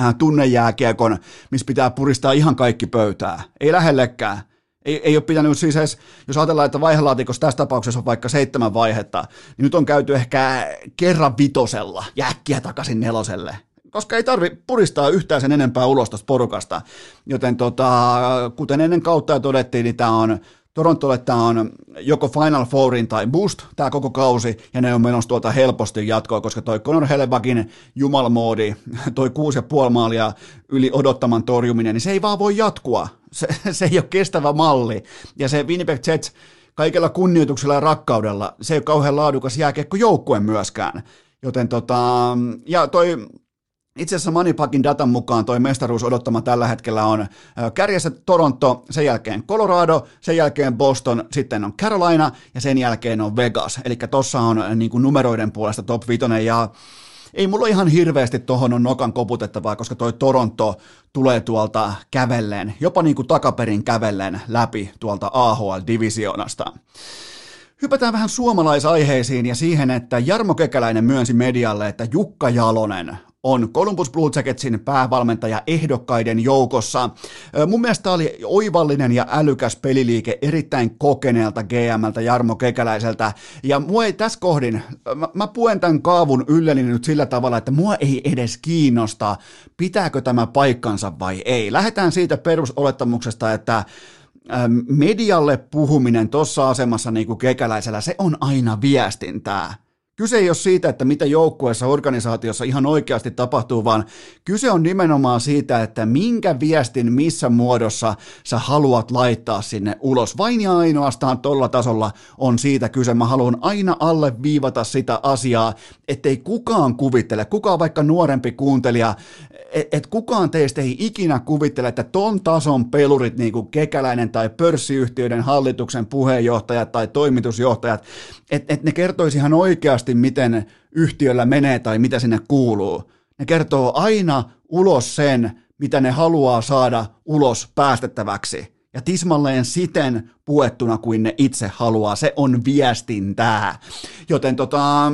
äh, tunnejääkiekon, missä pitää puristaa ihan kaikki pöytää. Ei lähellekään. Ei, ei ole pitänyt siis edes, jos ajatellaan, että vaihelaatikossa tässä tapauksessa on vaikka seitsemän vaihetta, niin nyt on käyty ehkä kerran vitosella ja takaisin neloselle koska ei tarvi puristaa yhtään sen enempää ulos tuosta porukasta. Joten tota, kuten ennen kautta todettiin, niin tämä on Torontolle tämä on joko Final Fourin tai Boost, tämä koko kausi, ja ne on menossa tuolta helposti jatkoa, koska toi Conor Hellebakin jumalmoodi, toi kuusi ja puoli maalia yli odottaman torjuminen, niin se ei vaan voi jatkua. Se, se ei ole kestävä malli. Ja se Winnipeg Jets kaikella kunnioituksella ja rakkaudella, se ei ole kauhean laadukas jääkiekko joukkue myöskään. Joten tota, ja toi itse asiassa Manipakin datan mukaan toi mestaruus odottama tällä hetkellä on kärjessä Toronto, sen jälkeen Colorado, sen jälkeen Boston, sitten on Carolina ja sen jälkeen on Vegas. Eli tossa on niin kuin numeroiden puolesta top 5 ja ei mulla ihan hirveästi tohon on nokan koputettavaa, koska toi Toronto tulee tuolta kävellen, jopa niin kuin takaperin kävellen läpi tuolta AHL-divisioonasta. Hypätään vähän suomalaisaiheisiin ja siihen, että Jarmo Kekäläinen myönsi medialle, että Jukka Jalonen on Columbus Blue Jacketsin päävalmentaja ehdokkaiden joukossa. Mun mielestä oli oivallinen ja älykäs peliliike erittäin kokeneelta GMltä Jarmo Kekäläiseltä. Ja mua ei tässä kohdin, mä, mä puen tämän kaavun ylleni nyt sillä tavalla, että mua ei edes kiinnosta, pitääkö tämä paikkansa vai ei. Lähdetään siitä perusolettamuksesta, että medialle puhuminen tuossa asemassa niin kuin kekäläisellä, se on aina viestintää. Kyse ei ole siitä, että mitä joukkueessa organisaatiossa ihan oikeasti tapahtuu, vaan kyse on nimenomaan siitä, että minkä viestin missä muodossa sä haluat laittaa sinne ulos. Vain ja ainoastaan tuolla tasolla on siitä kyse. Mä haluan aina alle viivata sitä asiaa, ettei kukaan kuvittele, kukaan vaikka nuorempi kuuntelija, että et kukaan teistä ei ikinä kuvittele, että ton tason pelurit, niin kuin Kekäläinen tai pörssiyhtiöiden hallituksen puheenjohtajat tai toimitusjohtajat, että et ne kertoisi ihan oikeasti, miten yhtiöllä menee tai mitä sinne kuuluu. Ne kertoo aina ulos sen, mitä ne haluaa saada ulos päästettäväksi. Ja tismalleen siten puettuna kuin ne itse haluaa. Se on viestintää. Joten tota,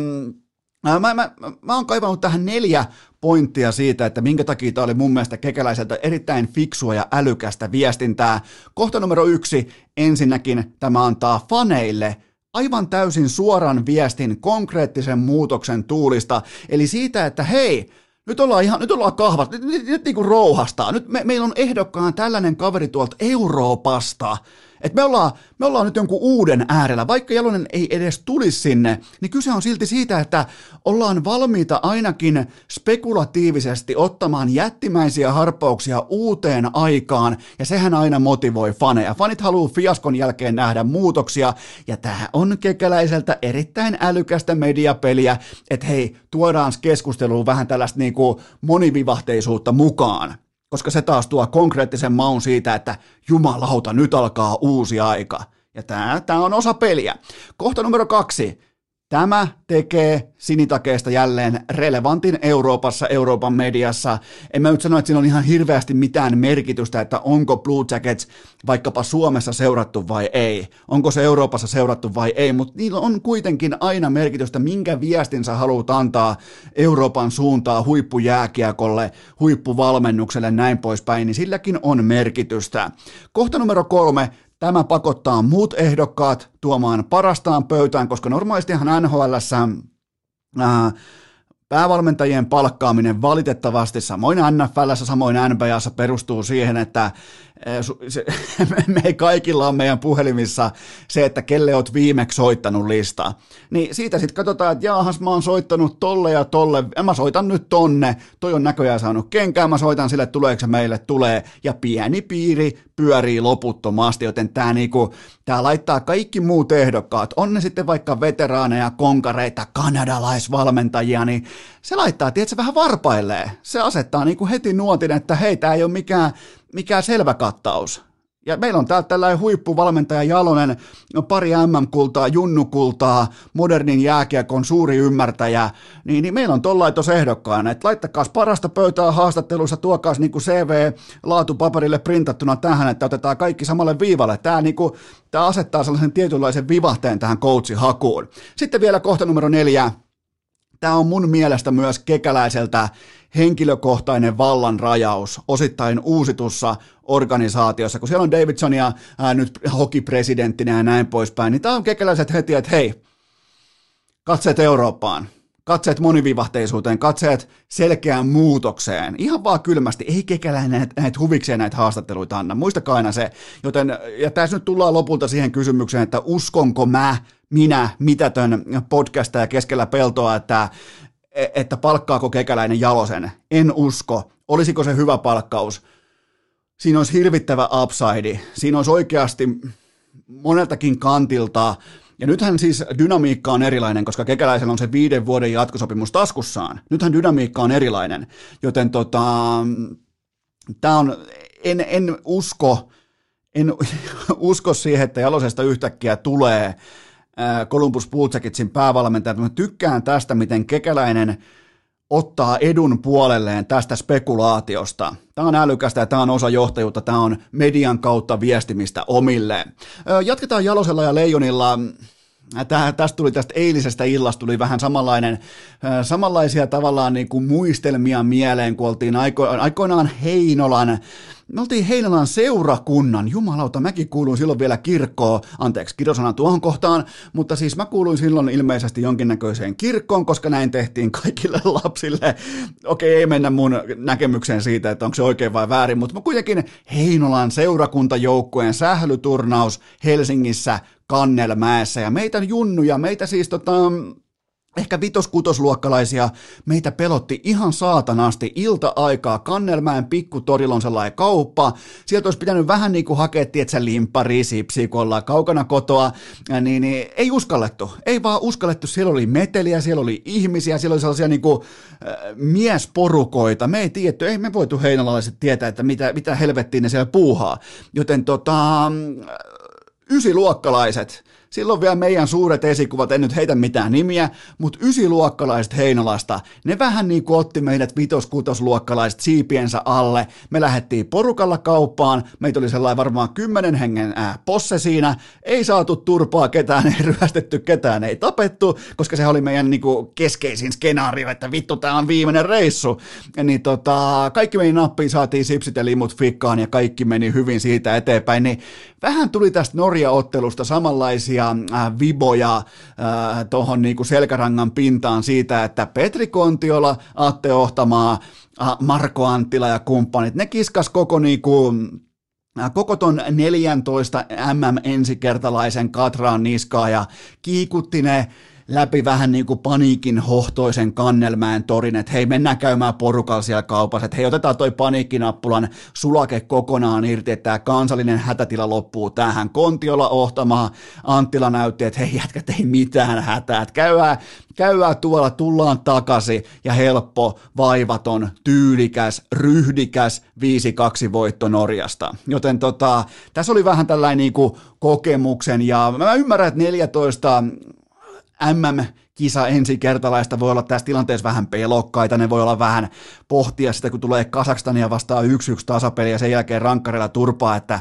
Mä, mä, mä, mä oon kaivannut tähän neljä pointtia siitä, että minkä takia tämä oli mun mielestä kekäläiseltä erittäin fiksua ja älykästä viestintää. Kohta numero yksi, ensinnäkin tämä antaa faneille aivan täysin suoran viestin konkreettisen muutoksen tuulista, eli siitä, että hei, nyt ollaan ihan, nyt ollaan kahvat, nyt, nyt, nyt niin kuin rouhastaa. Nyt me, meillä on ehdokkaan tällainen kaveri tuolta Euroopasta, et me, ollaan, me ollaan nyt jonkun uuden äärellä, vaikka Jalonen ei edes tulisi sinne, niin kyse on silti siitä, että ollaan valmiita ainakin spekulatiivisesti ottamaan jättimäisiä harppauksia uuteen aikaan, ja sehän aina motivoi faneja. Fanit haluaa fiaskon jälkeen nähdä muutoksia, ja tämä on kekäläiseltä erittäin älykästä mediapeliä, että hei, tuodaan keskusteluun vähän tällaista niinku monivivahteisuutta mukaan koska se taas tuo konkreettisen maun siitä, että jumalauta, nyt alkaa uusi aika. Ja tämä, tämä on osa peliä. Kohta numero kaksi. Tämä tekee sinitakeesta jälleen relevantin Euroopassa, Euroopan mediassa. En mä nyt sano, että siinä on ihan hirveästi mitään merkitystä, että onko Blue Jackets vaikkapa Suomessa seurattu vai ei. Onko se Euroopassa seurattu vai ei, mutta niillä on kuitenkin aina merkitystä, minkä viestin sä haluat antaa Euroopan suuntaa huippujääkiekolle, huippuvalmennukselle, näin poispäin, niin silläkin on merkitystä. Kohta numero kolme, Tämä pakottaa muut ehdokkaat tuomaan parastaan pöytään, koska normaalistihan NHLssä ää, päävalmentajien palkkaaminen valitettavasti samoin NFLssä, samoin NBAssa perustuu siihen, että se, (laughs) me kaikilla on meidän puhelimissa se, että kelle oot viimeksi soittanut lista. Niin siitä sitten katsotaan, että jaahas mä oon soittanut tolle ja tolle, mä soitan nyt tonne, toi on näköjään saanut kenkään, mä soitan sille, tuleeko se meille, tulee, ja pieni piiri pyörii loputtomasti, joten tämä niinku, tää laittaa kaikki muut ehdokkaat, on ne sitten vaikka veteraaneja, konkareita, kanadalaisvalmentajia, niin se laittaa, tiedätkö, vähän varpailee. Se asettaa niinku heti nuotin, että hei, tämä ei ole mikään mikään selvä kattaus. Ja meillä on täältä tällainen huippuvalmentaja Jalonen, pari MM-kultaa, junnukultaa, modernin jääkiekon suuri ymmärtäjä, niin, niin meillä on tollain tuossa ehdokkaana, että laittakaa parasta pöytää haastatteluissa, tuokaa niin CV-laatupaperille printattuna tähän, että otetaan kaikki samalle viivalle. Tämä, niin kuin, tämä asettaa sellaisen tietynlaisen vivahteen tähän coachihakuun. Sitten vielä kohta numero neljä, Tämä on mun mielestä myös kekäläiseltä henkilökohtainen vallanrajaus osittain uusitussa organisaatiossa, kun siellä on Davidsonia ää, nyt hokipresidenttinä ja näin poispäin, niin tämä on kekäläiset heti, että hei, katseet Eurooppaan, katseet monivivahteisuuteen, katseet selkeään muutokseen. Ihan vaan kylmästi, ei kekäläinen näitä, näitä huvikseen näitä haastatteluita anna. Muistakaa aina se. Joten, ja tässä nyt tullaan lopulta siihen kysymykseen, että uskonko mä, minä, mitätön podcastaja keskellä peltoa, että että palkkaako kekäläinen jalosen. En usko. Olisiko se hyvä palkkaus? Siinä olisi hirvittävä upside. Siinä olisi oikeasti moneltakin kantilta. Ja nythän siis dynamiikka on erilainen, koska kekäläisellä on se viiden vuoden jatkosopimus taskussaan. Nythän dynamiikka on erilainen. Joten tota, tämä on, en, en usko, en (laughs) usko siihen, että Jalosesta yhtäkkiä tulee Columbus Blue Jacketsin päävalmentaja. Mä tykkään tästä, miten kekäläinen ottaa edun puolelleen tästä spekulaatiosta. Tämä on älykästä ja tämä on osa johtajuutta, tämä on median kautta viestimistä omilleen. Jatketaan Jalosella ja Leijonilla Tästä tuli tästä eilisestä illasta tuli vähän samanlainen, samanlaisia tavallaan niin kuin muistelmia mieleen, kun oltiin aiko, aikoinaan Heinolan me oltiin Heinolan seurakunnan, jumalauta, mäkin kuuluin silloin vielä kirkkoon, anteeksi kirjosanan tuohon kohtaan, mutta siis mä kuuluin silloin ilmeisesti jonkinnäköiseen kirkkoon, koska näin tehtiin kaikille (laughs) lapsille. Okei, ei mennä mun näkemykseen siitä, että onko se oikein vai väärin, mutta kuitenkin Heinolan seurakuntajoukkueen sählyturnaus Helsingissä Kannelmäessä ja meitä junnuja, meitä siis tota, ehkä vitos-kutosluokkalaisia meitä pelotti ihan saatanasti ilta-aikaa. Kannelmäen pikkutorilla on sellainen kauppa. Sieltä olisi pitänyt vähän niin kuin hakea, tietsä, limppari, sipsi, kun ollaan kaukana kotoa. Niin, niin, ei uskallettu. Ei vaan uskallettu. Siellä oli meteliä, siellä oli ihmisiä, siellä oli sellaisia niin kuin, äh, miesporukoita. Me ei tiedetty, ei me voitu heinalalaiset tietää, että mitä, mitä helvettiin ne siellä puuhaa. Joten tota, ysiluokkalaiset, silloin vielä meidän suuret esikuvat, en nyt heitä mitään nimiä, mutta ysiluokkalaiset Heinolasta, ne vähän niin kuin otti meidät vitos-kutosluokkalaiset siipiensä alle. Me lähdettiin porukalla kauppaan, meitä oli sellainen varmaan kymmenen hengen ää, posse siinä, ei saatu turpaa ketään, (laughs) ei ryöstetty ketään, ei tapettu, koska se oli meidän niin kuin keskeisin skenaario, että vittu, tämä on viimeinen reissu. Ja niin tota, kaikki meni nappiin, saatiin sipsit ja limut fikkaan ja kaikki meni hyvin siitä eteenpäin, niin vähän tuli tästä Norja-ottelusta samanlaisia äh, viboja äh, tuohon niinku selkärangan pintaan siitä, että Petri Kontiola, Atte Ohtamaa, äh, Marko Anttila ja kumppanit, ne kiskas koko niinku, äh, koko ton 14 MM-ensikertalaisen Katraan niskaa ja kiikutti ne läpi vähän niin kuin paniikin hohtoisen kannelmään torin, että hei mennään käymään porukalla siellä kaupassa, että hei otetaan toi paniikkinappulan sulake kokonaan irti, että tämä kansallinen hätätila loppuu tähän. Kontiolla ohtamaa, Anttila näytti, että hei jätkät ei mitään hätää, että käydään, käydään tuolla, tullaan takaisin ja helppo, vaivaton, tyylikäs, ryhdikäs 5-2 voitto Norjasta. Joten tota, tässä oli vähän tällainen niin kuin kokemuksen ja mä ymmärrän, että 14 MM-kisa ensikertalaista voi olla tässä tilanteessa vähän pelokkaita, ne voi olla vähän pohtia sitä, kun tulee Kasakstania vastaan yksi yksi tasapeli ja sen jälkeen rankkarilla turpaa, että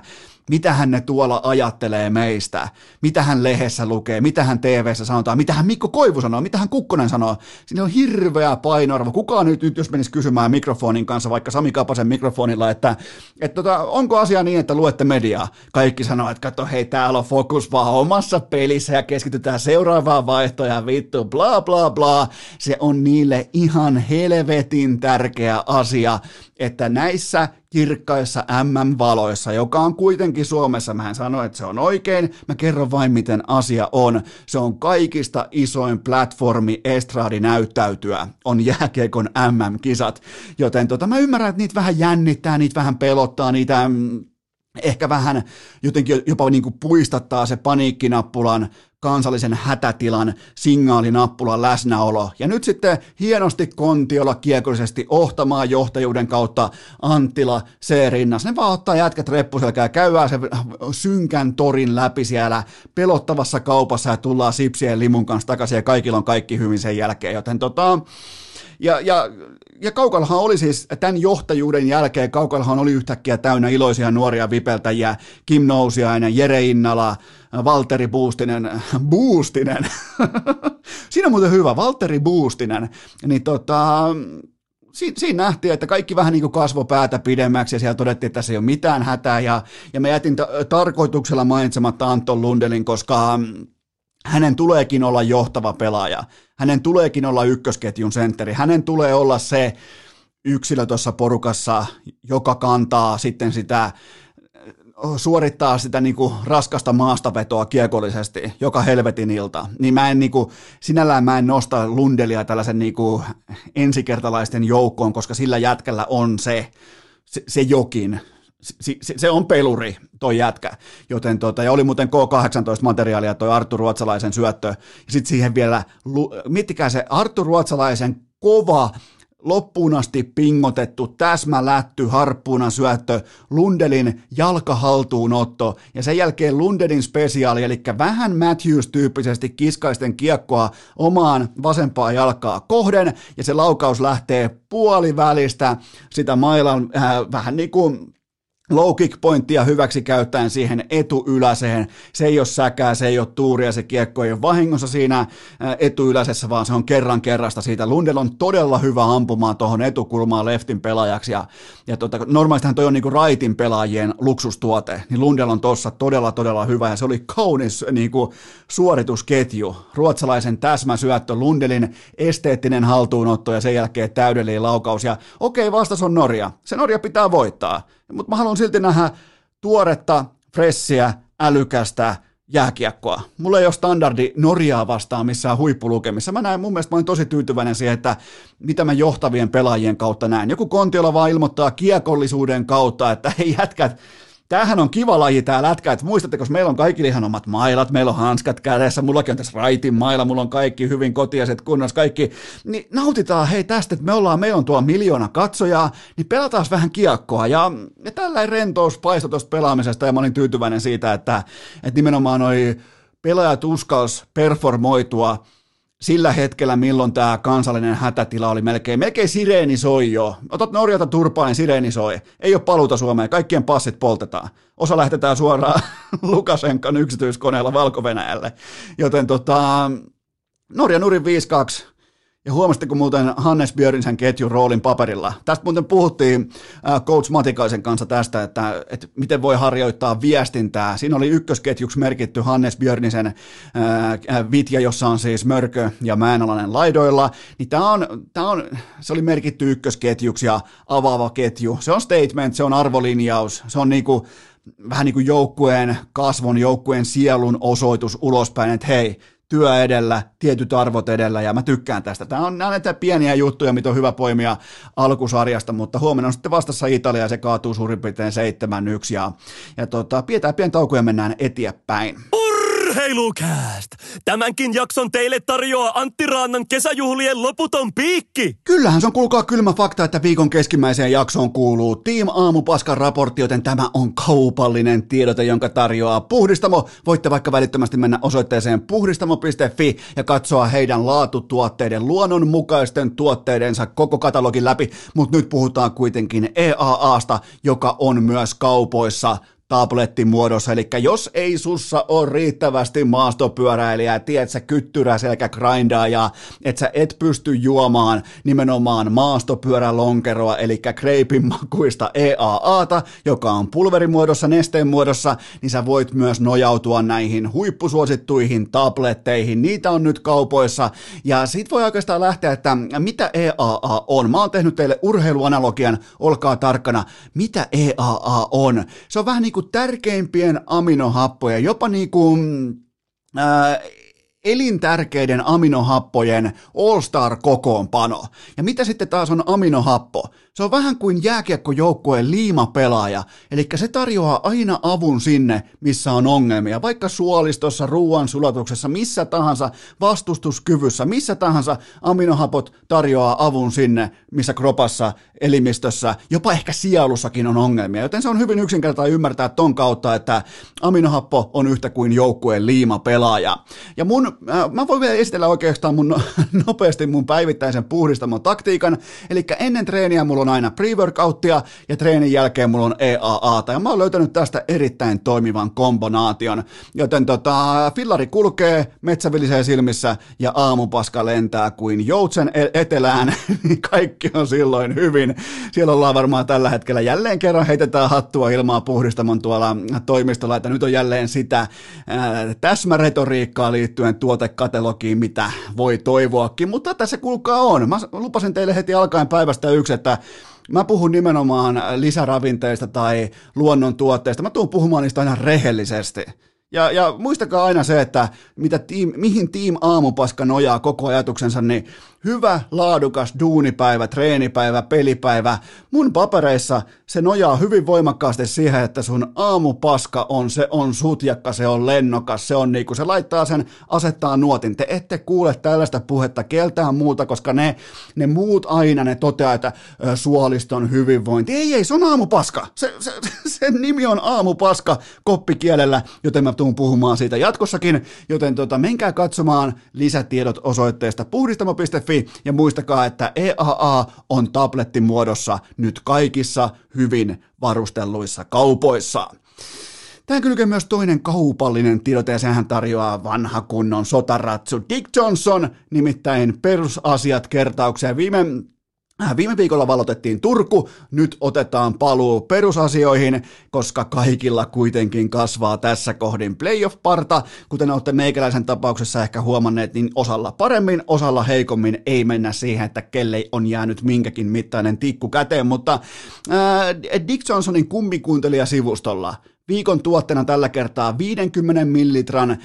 mitä hän ne tuolla ajattelee meistä, mitä hän lehdessä lukee, mitä hän TVssä sanotaan, mitä hän Mikko Koivu sanoo, mitä hän Kukkonen sanoo. Siinä on hirveä painoarvo. Kukaan nyt, nyt jos menisi kysymään mikrofonin kanssa, vaikka Sami Kapasen mikrofonilla, että, että tota, onko asia niin, että luette mediaa? Kaikki sanoo, että katso, hei, täällä on fokus vaan omassa pelissä ja keskitytään seuraavaan vaihtoon vittu, bla bla bla. Se on niille ihan helvetin tärkeä asia, että näissä kirkkaissa MM-valoissa, joka on kuitenkin Suomessa, mä en sano, että se on oikein, mä kerron vain miten asia on. Se on kaikista isoin platformi estraadi näyttäytyä, on jääkiekon MM-kisat, joten tota, mä ymmärrän, että niitä vähän jännittää, niitä vähän pelottaa, niitä mm, ehkä vähän jotenkin jopa niin kuin puistattaa se paniikkinappulan kansallisen hätätilan signaalinappulan läsnäolo. Ja nyt sitten hienosti Kontiolla kiekollisesti ohtamaan johtajuuden kautta Anttila C-rinnassa. Ne vaan ottaa jätkät reppuselkää, käydään se synkän torin läpi siellä pelottavassa kaupassa ja tullaan sipsien limun kanssa takaisin ja kaikilla on kaikki hyvin sen jälkeen. Joten tota, ja, ja, ja Kaukalahan oli siis tämän johtajuuden jälkeen, Kaukalahan oli yhtäkkiä täynnä iloisia nuoria vipeltäjiä, Kim Nousiainen, Jere Innala, Valteri Boostinen, Boostinen, (laughs) (laughs) siinä on muuten hyvä, Valteri Boostinen, niin tota, siinä, siinä nähtiin, että kaikki vähän niin kuin kasvo päätä pidemmäksi ja siellä todettiin, että tässä ei ole mitään hätää. Ja, ja mä jätin t- tarkoituksella mainitsematta Anton Lundelin, koska hänen tuleekin olla johtava pelaaja. Hänen tuleekin olla ykkösketjun sentteri. Hänen tulee olla se yksilö tuossa porukassa, joka kantaa sitten sitä suorittaa sitä niin kuin raskasta maastavetoa kiekollisesti joka helvetin ilta, niin mä en niin kuin, sinällään mä en nosta Lundelia tällaisen niin kuin ensikertalaisten joukkoon, koska sillä jätkällä on se, se, se jokin, se, se, on peluri, toi jätkä. Joten tota, ja oli muuten K18-materiaalia toi Arttu Ruotsalaisen syöttö. Ja sitten siihen vielä, miettikää se Arttu Ruotsalaisen kova loppuun asti pingotettu, täsmälätty, harppuuna syöttö, Lundelin jalkahaltuunotto ja sen jälkeen Lundelin spesiaali, eli vähän Matthews-tyyppisesti kiskaisten kiekkoa omaan vasempaa jalkaa kohden ja se laukaus lähtee puolivälistä sitä mailan äh, vähän niin kuin low kick pointtia hyväksi käyttäen siihen etuyläseen. Se ei ole säkää, se ei ole tuuria, se kiekko ei ole vahingossa siinä äh, etuyläsessä, vaan se on kerran kerrasta siitä. Lundell on todella hyvä ampumaan tuohon etukulmaan leftin pelaajaksi ja, ja tota, normaalistihan toi on niinku raitin pelaajien luksustuote, niin Lundell on tuossa todella todella hyvä ja se oli kaunis niinku suoritusketju. Ruotsalaisen täsmäsyöttö, Lundelin esteettinen haltuunotto ja sen jälkeen täydellinen laukaus ja okei, vastas on Norja. Se Norja pitää voittaa mutta mä haluan silti nähdä tuoretta, fressiä, älykästä jääkiekkoa. Mulla ei ole standardi Norjaa vastaan missään huippulukemissa. Mä näen, mun mielestä mä olen tosi tyytyväinen siihen, että mitä mä johtavien pelaajien kautta näen. Joku Kontiola vaan ilmoittaa kiekollisuuden kautta, että hei jätkät, tämähän on kiva laji tämä lätkä, että muistatte, koska meillä on kaikki ihan omat mailat, meillä on hanskat kädessä, mullakin on tässä raitin maila, mulla on kaikki hyvin kotiaiset kunnossa, kaikki, niin nautitaan hei tästä, että me ollaan, meillä on tuo miljoona katsojaa, niin pelataan vähän kiekkoa, ja, ja tällainen rentous paistoi tuosta pelaamisesta, ja mä olin tyytyväinen siitä, että, että nimenomaan noi pelaajat uskalls performoitua, sillä hetkellä, milloin tämä kansallinen hätätila oli melkein, melkein sireeni soi jo. Otat Norjata turpaan, niin sireeni soi. Ei ole paluuta Suomeen, kaikkien passit poltetaan. Osa lähetetään suoraan (laughs) Lukasenkan yksityiskoneella valko Joten tota, Norja nurin 5-2 ja huomasitteko muuten Hannes Björnsen ketjun roolin paperilla? Tästä muuten puhuttiin äh, Coach Matikaisen kanssa tästä, että, että miten voi harjoittaa viestintää. Siinä oli ykkösketjuksi merkitty Hannes Björnisen äh, äh, vitja, jossa on siis Mörkö ja Mäenalainen laidoilla. Niin tämä on, tämä on, se oli merkitty ykkösketjuksi ja avaava ketju. Se on statement, se on arvolinjaus, se on niinku, vähän niin kuin joukkueen kasvon, joukkueen sielun osoitus ulospäin, että hei, työ edellä, tietyt arvot edellä ja mä tykkään tästä. Tämä on näitä pieniä juttuja, mitä on hyvä poimia alkusarjasta, mutta huomenna on sitten vastassa Italia ja se kaatuu suurin piirtein 7-1 ja, ja tota, pidetään pieni tauko ja mennään eteenpäin. Urheilukääst! Tämänkin jakson teille tarjoaa Antti Raannan kesäjuhlien loputon piikki! Kyllähän se on kuulkaa kylmä fakta, että viikon keskimmäiseen jaksoon kuuluu Team Aamupaskan raportti, joten tämä on kaupallinen tiedote, jonka tarjoaa Puhdistamo. Voitte vaikka välittömästi mennä osoitteeseen puhdistamo.fi ja katsoa heidän laatutuotteiden, luonnonmukaisten tuotteidensa koko katalogin läpi, mutta nyt puhutaan kuitenkin EAAsta, joka on myös kaupoissa – tablettimuodossa, eli jos ei sussa ole riittävästi maastopyöräilijää, tiedät sä kyttyrä selkä grindaa ja että sä et pysty juomaan nimenomaan maastopyörälonkeroa, eli kreipin makuista EAAta, joka on pulverimuodossa, nesteen muodossa, niin sä voit myös nojautua näihin huippusuosittuihin tabletteihin, niitä on nyt kaupoissa, ja sit voi oikeastaan lähteä, että mitä EAA on. Mä oon tehnyt teille urheiluanalogian, olkaa tarkkana, mitä EAA on. Se on vähän niin kuin kuin tärkeimpien aminohappojen, jopa niin kuin, ää, elintärkeiden aminohappojen all-star-kokoonpano. Ja mitä sitten taas on aminohappo? Se on vähän kuin jääkiekkojoukkueen liimapelaaja, eli se tarjoaa aina avun sinne, missä on ongelmia, vaikka suolistossa, ruoan sulatuksessa, missä tahansa vastustuskyvyssä, missä tahansa aminohapot tarjoaa avun sinne, missä kropassa, elimistössä, jopa ehkä sielussakin on ongelmia, joten se on hyvin yksinkertaista ymmärtää ton kautta, että aminohappo on yhtä kuin joukkueen liimapelaaja. Ja mun, äh, mä voin vielä esitellä oikeastaan mun (laughs) nopeasti mun päivittäisen puhdistamon taktiikan, eli ennen treeniä mulla on aina pre-workouttia ja treenin jälkeen mulla on EAA, ja mä oon löytänyt tästä erittäin toimivan kombonaation, joten tota, fillari kulkee, metsävilisee silmissä ja aamupaska lentää kuin joutsen e- etelään, (laughs) niin kaikki on silloin hyvin. Siellä ollaan varmaan tällä hetkellä jälleen kerran. Heitetään hattua ilmaa puhdistamon tuolla toimistolla, että nyt on jälleen sitä ää, täsmäretoriikkaa liittyen tuotekatalogiin, mitä voi toivoakin, mutta tässä kuulkaa on. Mä lupasin teille heti alkaen päivästä yksi, että Mä puhun nimenomaan lisäravinteista tai luonnontuotteista. Mä tuun puhumaan niistä aina rehellisesti. Ja, ja muistakaa aina se, että mitä tiim, mihin Team Aamupaska nojaa koko ajatuksensa, niin hyvä, laadukas duunipäivä, treenipäivä, pelipäivä. Mun papereissa se nojaa hyvin voimakkaasti siihen, että sun aamupaska on, se on sutjakka, se on lennokas, se on niinku, se laittaa sen, asettaa nuotin. Te ette kuule tällaista puhetta keltään muuta, koska ne, ne muut aina ne toteaa, että suoliston hyvinvointi. Ei, ei, se on aamupaska. Se, se, (laughs) sen nimi on aamupaska koppikielellä, joten mä tuun puhumaan siitä jatkossakin, joten tota, menkää katsomaan lisätiedot osoitteesta puhdistamo.fi ja muistakaa, että EAA on tablettimuodossa nyt kaikissa hyvin varustelluissa kaupoissa. Tämä kylkee myös toinen kaupallinen tiedote ja sehän tarjoaa vanha kunnon sotaratsu Dick Johnson, nimittäin perusasiat kertaukseen. Viime viime viikolla valotettiin Turku, nyt otetaan paluu perusasioihin, koska kaikilla kuitenkin kasvaa tässä kohdin playoff-parta. Kuten olette meikäläisen tapauksessa ehkä huomanneet, niin osalla paremmin, osalla heikommin ei mennä siihen, että kelle on jäänyt minkäkin mittainen tikku käteen, mutta äh, Dick Johnsonin kummikuuntelija-sivustolla – Viikon tuotteena tällä kertaa 50 millilitran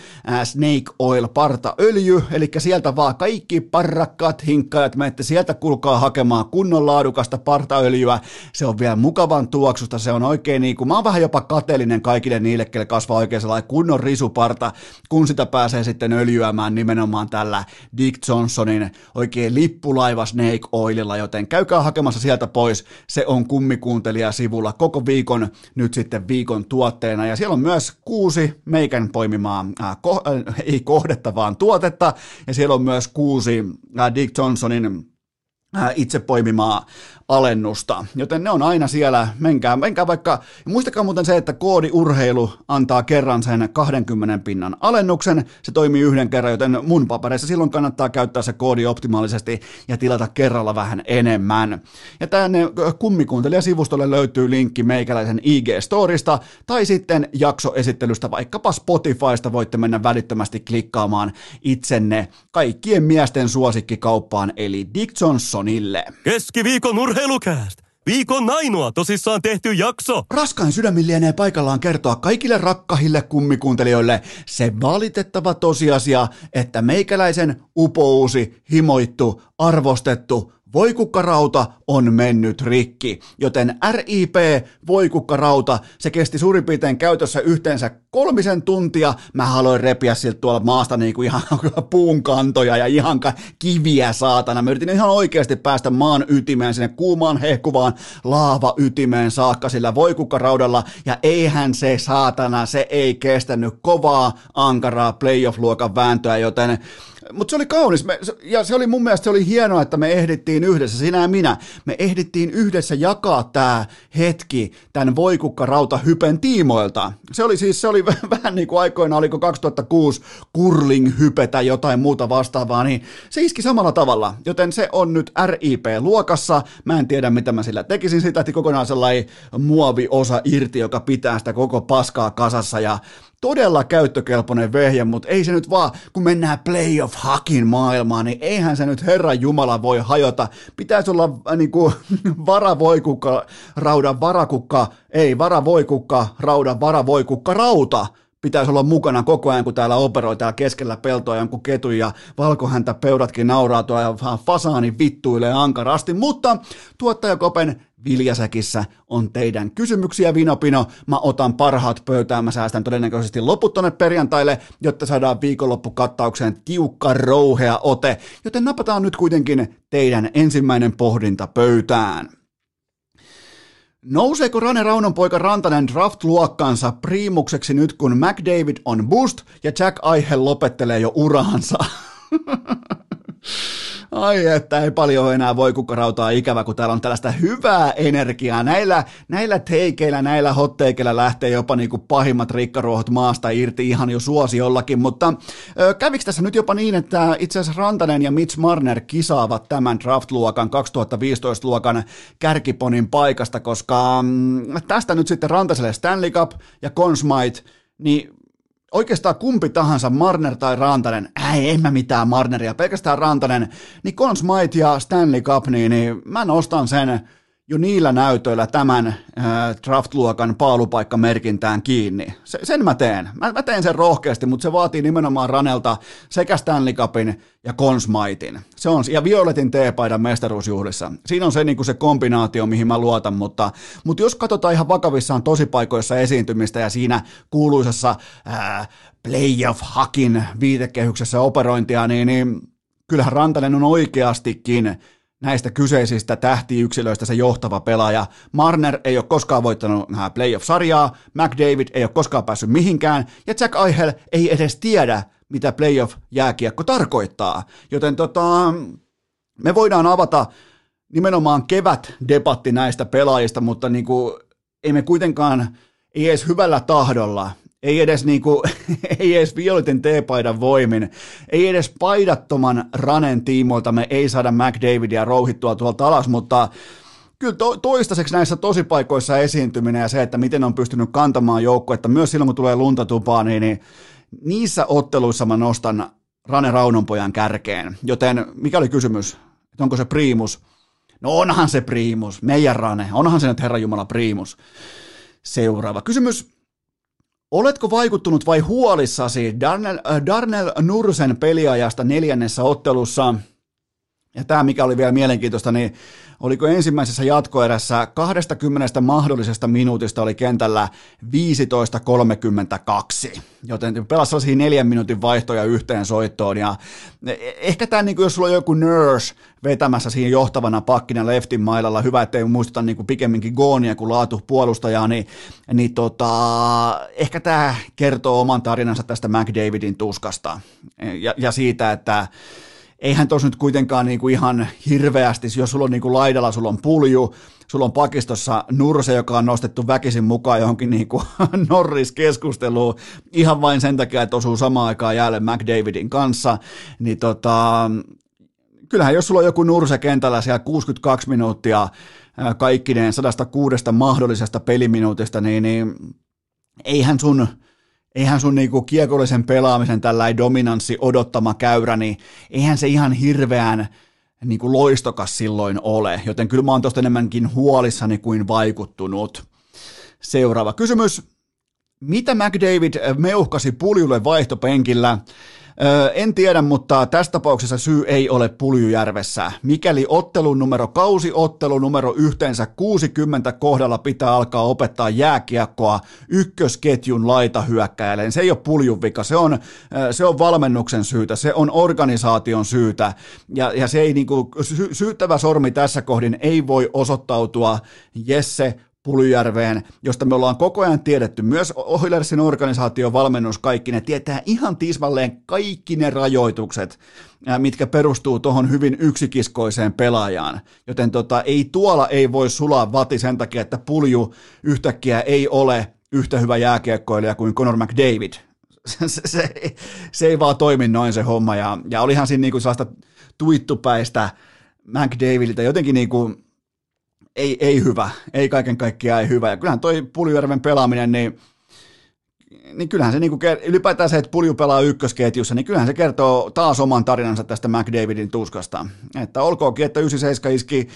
Snake Oil partaöljy, eli sieltä vaan kaikki parrakkaat hinkkaajat, menette sieltä kulkaa hakemaan kunnon laadukasta partaöljyä. Se on vielä mukavan tuoksusta, se on oikein niin kuin, mä oon vähän jopa kateellinen kaikille niille, kelle kasvaa oikein sellainen kunnon risuparta, kun sitä pääsee sitten öljyämään nimenomaan tällä Dick Johnsonin oikein lippulaiva Snake Oililla, joten käykää hakemassa sieltä pois, se on kummikuuntelija sivulla koko viikon, nyt sitten viikon tuotteena tuotteena. Ja siellä on myös kuusi meikän poimimaa, äh, ko, äh, ei kohdetta, vaan tuotetta. Ja siellä on myös kuusi äh, Dick Johnsonin äh, itse poimimaa alennusta, joten ne on aina siellä, menkää, menkää vaikka, muistakaa muuten se, että koodi urheilu antaa kerran sen 20 pinnan alennuksen, se toimii yhden kerran, joten mun papereissa silloin kannattaa käyttää se koodi optimaalisesti ja tilata kerralla vähän enemmän. Ja tänne kummikuuntelija-sivustolle löytyy linkki meikäläisen IG-storista tai sitten jaksoesittelystä vaikkapa Spotifysta voitte mennä välittömästi klikkaamaan itsenne kaikkien miesten suosikkikauppaan eli Dick Johnsonille. Keskiviikon urheilu Urheilukääst! Viikon ainoa tosissaan tehty jakso! Raskain sydämin lienee paikallaan kertoa kaikille rakkahille kummikuuntelijoille se valitettava tosiasia, että meikäläisen upouusi, himoittu, arvostettu, Voikukkarauta on mennyt rikki, joten RIP voikukkarauta, se kesti suurin piirtein käytössä yhteensä kolmisen tuntia. Mä haluan repiä siltä tuolla maasta niinku ihan (laughs) puun kantoja ja ihan kiviä saatana. Mä yritin ihan oikeasti päästä maan ytimeen, sinne kuumaan hehkuvaan laava ytimeen saakka sillä voikukkaraudalla. Ja eihän se saatana, se ei kestänyt kovaa, ankaraa playoff-luokan vääntöä, joten mutta se oli kaunis, me, ja se oli mun mielestä se oli hienoa, että me ehdittiin yhdessä, sinä ja minä, me ehdittiin yhdessä jakaa tämä hetki tämän voikukkarauta hypen tiimoilta. Se oli siis, se oli (laughs) vähän niin kuin aikoina, oliko 2006 curling hypetä jotain muuta vastaavaa, niin se iski samalla tavalla, joten se on nyt RIP-luokassa, mä en tiedä mitä mä sillä tekisin, sitä kokonaan sellainen muoviosa irti, joka pitää sitä koko paskaa kasassa, ja todella käyttökelpoinen vehje, mutta ei se nyt vaan, kun mennään playoff hakin maailmaan, niin eihän se nyt Herran Jumala voi hajota. Pitäisi olla äh, niin kuin, (laughs) varavoikukka, raudan varakukka, ei varavoikukka, raudan varavoikukka, rauta pitäisi olla mukana koko ajan, kun täällä operoi täällä keskellä peltoa jonkun ketu ja valkohäntä peudatkin nauraa tuolla ja fasaani vittuilee ankarasti, mutta tuottajakopen Viljasäkissä on teidän kysymyksiä, Vinopino. Mä otan parhaat pöytään, mä säästän todennäköisesti loput tonne perjantaille, jotta saadaan viikonloppukattaukseen tiukka rouhea ote, joten napataan nyt kuitenkin teidän ensimmäinen pohdinta pöytään. Nouseeko Rane Raunon poika Rantanen draft-luokkansa priimukseksi nyt, kun McDavid on boost ja Jack Eichel lopettelee jo uraansa? (laughs) Ai että ei paljon enää voi kukkarautaa ikävä, kun täällä on tällaista hyvää energiaa. Näillä, näillä teikeillä, näillä hotteikeillä lähtee jopa niin kuin pahimmat rikkaruohot maasta irti ihan jo suosiollakin, mutta ö, kävikö tässä nyt jopa niin, että itse asiassa Rantanen ja Mitch Marner kisaavat tämän draft-luokan 2015-luokan kärkiponin paikasta, koska mm, tästä nyt sitten Rantaselle Stanley Cup ja Conn Smythe, niin oikeastaan kumpi tahansa, Marner tai Rantanen, ei, en mä mitään Marneria, pelkästään Rantanen, niin Conn ja Stanley Cup, niin, niin mä nostan sen jo niillä näytöillä tämän äh, draft-luokan paalupaikkamerkintään kiinni. Se, sen mä teen. Mä, mä teen sen rohkeasti, mutta se vaatii nimenomaan Ranelta sekä Stanley Cupin ja Consmaitin. Se on, ja Violetin T-paidan mestaruusjuhlissa. Siinä on se, niin kuin se kombinaatio, mihin mä luotan, mutta, mutta jos katsotaan ihan vakavissaan tosipaikoissa esiintymistä ja siinä kuuluisessa äh, playoff hakin viitekehyksessä operointia, niin, niin kyllähän Rantanen on oikeastikin näistä kyseisistä tähtiyksilöistä se johtava pelaaja. Marner ei ole koskaan voittanut äh, playoff-sarjaa, McDavid ei ole koskaan päässyt mihinkään, ja Jack Eichel ei edes tiedä, mitä playoff-jääkiekko tarkoittaa. Joten tota, me voidaan avata nimenomaan kevät-debatti näistä pelaajista, mutta niin kuin, ei me kuitenkaan, ei edes hyvällä tahdolla ei edes, niinku, (laughs) ei edes Violetin T-paidan voimin, ei edes paidattoman Ranen tiimoilta me ei saada McDavidia rouhittua tuolta alas, mutta kyllä to, toistaiseksi näissä tosipaikoissa esiintyminen ja se, että miten on pystynyt kantamaan joukkuetta, myös silloin kun tulee lunta tupaan, niin, niin niissä otteluissa mä nostan Rane Raunonpojan kärkeen. Joten mikä oli kysymys? Että onko se priimus? No onhan se priimus, meidän Rane, onhan se nyt Herra Jumala priimus. Seuraava kysymys. Oletko vaikuttunut vai huolissasi Darnell, äh, Darnell Nursen peliajasta neljännessä ottelussa? Ja tämä, mikä oli vielä mielenkiintoista, niin oliko ensimmäisessä jatkoerässä 20 mahdollisesta minuutista oli kentällä 15.32, joten pelasi sellaisia neljän minuutin vaihtoja yhteen soittoon, ja ehkä tämä, niin jos sulla on joku nurse vetämässä siinä johtavana pakkina leftin mailalla, hyvä, ettei muisteta niin kuin pikemminkin Goonia kuin laatu puolustajaa, niin, niin tota, ehkä tämä kertoo oman tarinansa tästä McDavidin tuskasta, ja, ja siitä, että eihän tos nyt kuitenkaan niin kuin ihan hirveästi, jos sulla on niin kuin laidalla, sulla on pulju, sulla on pakistossa Nurse, joka on nostettu väkisin mukaan johonkin niin kuin (laughs) Norris-keskusteluun. Ihan vain sen takia, että osuu samaan aikaan jälleen McDavidin kanssa, niin tota, kyllähän jos sulla on joku Nurse kentällä siellä 62 minuuttia kaikkineen 106 mahdollisesta peliminuutista, niin, niin eihän sun eihän sun niinku kiekollisen pelaamisen tällainen dominanssi odottama käyrä, niin eihän se ihan hirveän niinku loistokas silloin ole, joten kyllä mä oon tosta enemmänkin huolissani kuin vaikuttunut. Seuraava kysymys. Mitä McDavid meuhkasi puljulle vaihtopenkillä? En tiedä, mutta tässä tapauksessa syy ei ole Puljujärvessä. Mikäli ottelun numero, kausiottelu numero yhteensä 60 kohdalla pitää alkaa opettaa jääkiekkoa ykkösketjun laitahyökkäjälle, niin se ei ole Puljun vika, se on, se on valmennuksen syytä, se on organisaation syytä, ja, ja se ei niinku, sy- syyttävä sormi tässä kohdin ei voi osoittautua Jesse Pulyjärveen, josta me ollaan koko ajan tiedetty, myös Oilersin organisaation valmennus kaikki, ne tietää ihan tismalleen kaikki ne rajoitukset, mitkä perustuu tuohon hyvin yksikiskoiseen pelaajaan. Joten tota, ei tuolla ei voi sulaa vati sen takia, että Pulju yhtäkkiä ei ole yhtä hyvä jääkiekkoilija kuin Conor McDavid. (laughs) Se, se, se ei vaan toimi noin se homma, ja, ja olihan siinä niinku sellaista tuittupäistä McDavidiltä jotenkin niinku, ei, ei hyvä, ei kaiken kaikkiaan ei hyvä. Ja kyllähän toi Puljujärven pelaaminen, niin, niin kyllähän se niinku, ylipäätään se, että Pulju pelaa ykkösketjussa, niin kyllähän se kertoo taas oman tarinansa tästä McDavidin tuskasta. Että olkoonkin, että 97 iski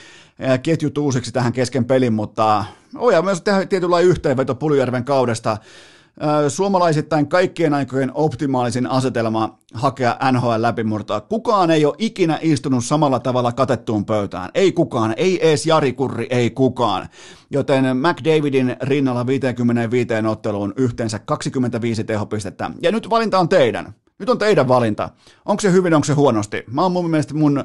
ketjut uusiksi tähän kesken pelin, mutta oja myös tehdä tietynlainen yhteenveto Puljujärven kaudesta suomalaisittain kaikkien aikojen optimaalisin asetelma hakea NHL läpimurtoa. Kukaan ei ole ikinä istunut samalla tavalla katettuun pöytään. Ei kukaan, ei ees Jari Kurri, ei kukaan. Joten McDavidin rinnalla 55 otteluun yhteensä 25 tehopistettä. Ja nyt valinta on teidän. Nyt on teidän valinta. Onko se hyvin, onko se huonosti? Mä oon mun mielestä mun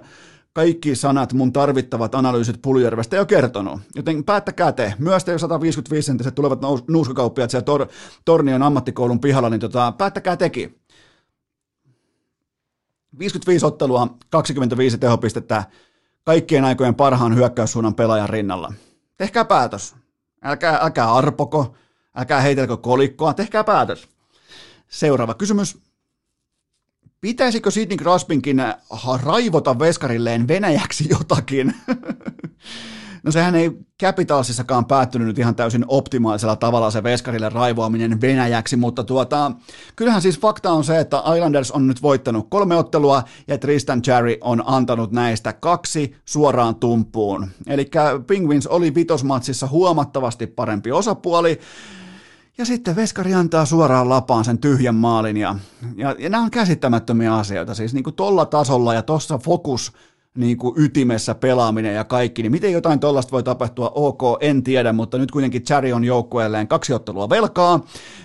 kaikki sanat, mun tarvittavat analyysit Puljärvestä jo kertonut. Joten päättäkää te. Myös te 155 senttiset tulevat nuuskakauppiat siellä tor- Tornion ammattikoulun pihalla, niin tota, päättäkää teki. 55 ottelua, 25 tehopistettä, kaikkien aikojen parhaan hyökkäyssuunnan pelaajan rinnalla. Tehkää päätös. Älkää, älkää arpoko, älkää heitelkö kolikkoa, tehkää päätös. Seuraava kysymys. Pitäisikö Sidney Crosbynkin raivota veskarilleen Venäjäksi jotakin? (laughs) No sehän ei Capitalsissakaan päättynyt nyt ihan täysin optimaalisella tavalla se veskarille raivoaminen Venäjäksi, mutta tuota, kyllähän siis fakta on se, että Islanders on nyt voittanut kolme ottelua ja Tristan Cherry on antanut näistä kaksi suoraan tumpuun. Eli Penguins oli vitosmatsissa huomattavasti parempi osapuoli, ja sitten Veskari antaa suoraan lapaan sen tyhjän maalin ja, ja, ja nämä on käsittämättömiä asioita, siis niin kuin tolla tasolla ja tossa fokus niin kuin ytimessä pelaaminen ja kaikki, niin miten jotain tollasta voi tapahtua, ok, en tiedä, mutta nyt kuitenkin Cherry on joukkueelleen kaksi ottelua velkaa,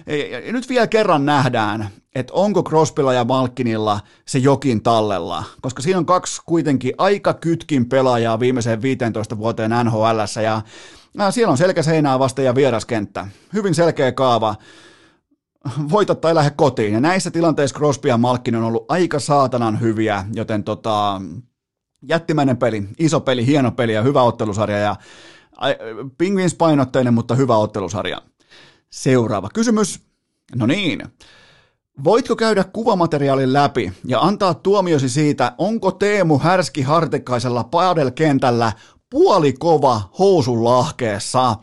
ja, ja nyt vielä kerran nähdään, että onko Crosbylla ja Malkinilla se jokin tallella, koska siinä on kaksi kuitenkin aika kytkin pelaajaa viimeiseen 15 vuoteen NHL, ja siellä on selkä seinää vasta ja vieraskenttä. Hyvin selkeä kaava. Voita tai lähde kotiin. Ja näissä tilanteissa Crosby ja Malkin on ollut aika saatanan hyviä, joten tota, jättimäinen peli, iso peli, hieno peli ja hyvä ottelusarja. Ja Penguins painotteinen, mutta hyvä ottelusarja. Seuraava kysymys. No niin. Voitko käydä kuvamateriaalin läpi ja antaa tuomiosi siitä, onko Teemu Härski Hartikaisella padelkentällä puolikova housun lahkeessa.